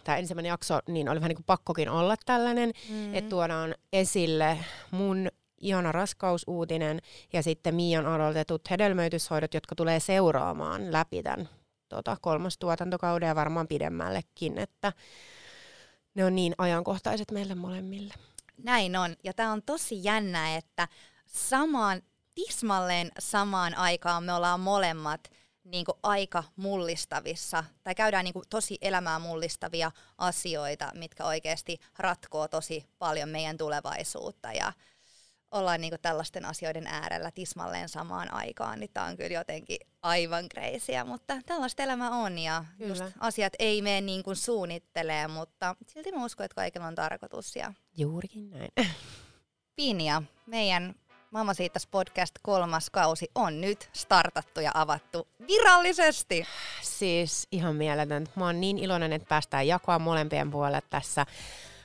[SPEAKER 2] tämä ensimmäinen jakso, niin oli vähän niin kuin pakkokin olla tällainen,
[SPEAKER 3] Mm.
[SPEAKER 2] että tuodaan esille mun ihana raskausuutinen ja sitten Mian aloitetut hedelmöityshoidot, jotka tulee seuraamaan läpi tämän tota, kolmas tuotantokauden ja varmaan pidemmällekin, että ne on niin ajankohtaiset meille molemmille.
[SPEAKER 3] Näin on. Ja tämä on tosi jännä, että samaan, tismalleen samaan aikaan me ollaan molemmat niin kuin aika mullistavissa, tai käydään niin kuin tosi elämää mullistavia asioita, mitkä oikeasti ratkoo tosi paljon meidän tulevaisuutta. Ja ollaan niin kuin tällaisten asioiden äärellä tismalleen samaan aikaan, niin tämä on kyllä jotenkin aivan kreisiä, mutta tällaista elämä on ja just asiat ei mene niin kuin suunnittelee, mutta silti mä uskon, että kaikilla on tarkoitus ja
[SPEAKER 2] Juurikin näin.
[SPEAKER 3] Pinja, meidän Mamma Siitas podcast kolmas kausi on nyt startattu ja avattu virallisesti.
[SPEAKER 2] Siis ihan mieletön. Mä oon niin iloinen, että päästään jakoa molempien puolelle tässä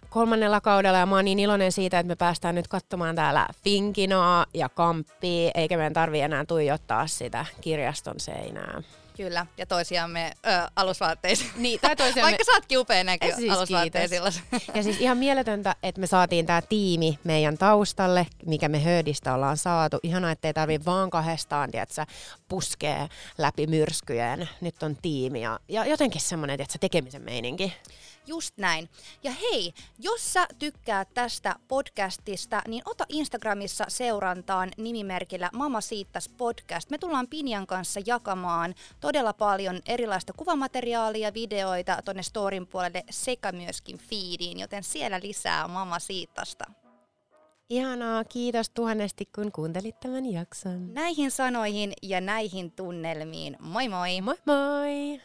[SPEAKER 2] kolmannella kaudella ja mä oon niin iloinen siitä, että me päästään nyt katsomaan täällä Finkinoa ja Kamppia, eikä meidän tarvi enää tuijottaa sitä kirjaston seinää.
[SPEAKER 3] Kyllä, ja toisiamme ö, alusvaatteisiin.
[SPEAKER 2] Niin, tai toisiamme-
[SPEAKER 3] Vaikka sä ootkin upea näkö
[SPEAKER 2] Siis
[SPEAKER 3] alusvaatteisilla.
[SPEAKER 2] Ja siis ihan mieletöntä, että me saatiin tämä tiimi meidän taustalle, mikä me Höödistä ollaan saatu. Ihanaa, ettei tarvi vaan kahdestaan, tiedätkö, puskee läpi myrskyjen. Nyt on tiimi ja, ja jotenkin semmoinen, tiedätkö, tekemisen meininki.
[SPEAKER 3] Just näin. Ja hei, jos sä tykkäät tästä podcastista, niin ota Instagramissa seurantaan nimimerkillä Mama Siittas podcast. Me tullaan Pinjan kanssa jakamaan todella paljon erilaista kuvamateriaalia, videoita tonne storin puolelle sekä myöskin feediin, joten siellä lisää Mama Siittasta.
[SPEAKER 2] Ihanaa, kiitos tuhannesti kun kuuntelit tämän jakson.
[SPEAKER 3] Näihin sanoihin ja näihin tunnelmiin, moi moi!
[SPEAKER 2] Moi moi!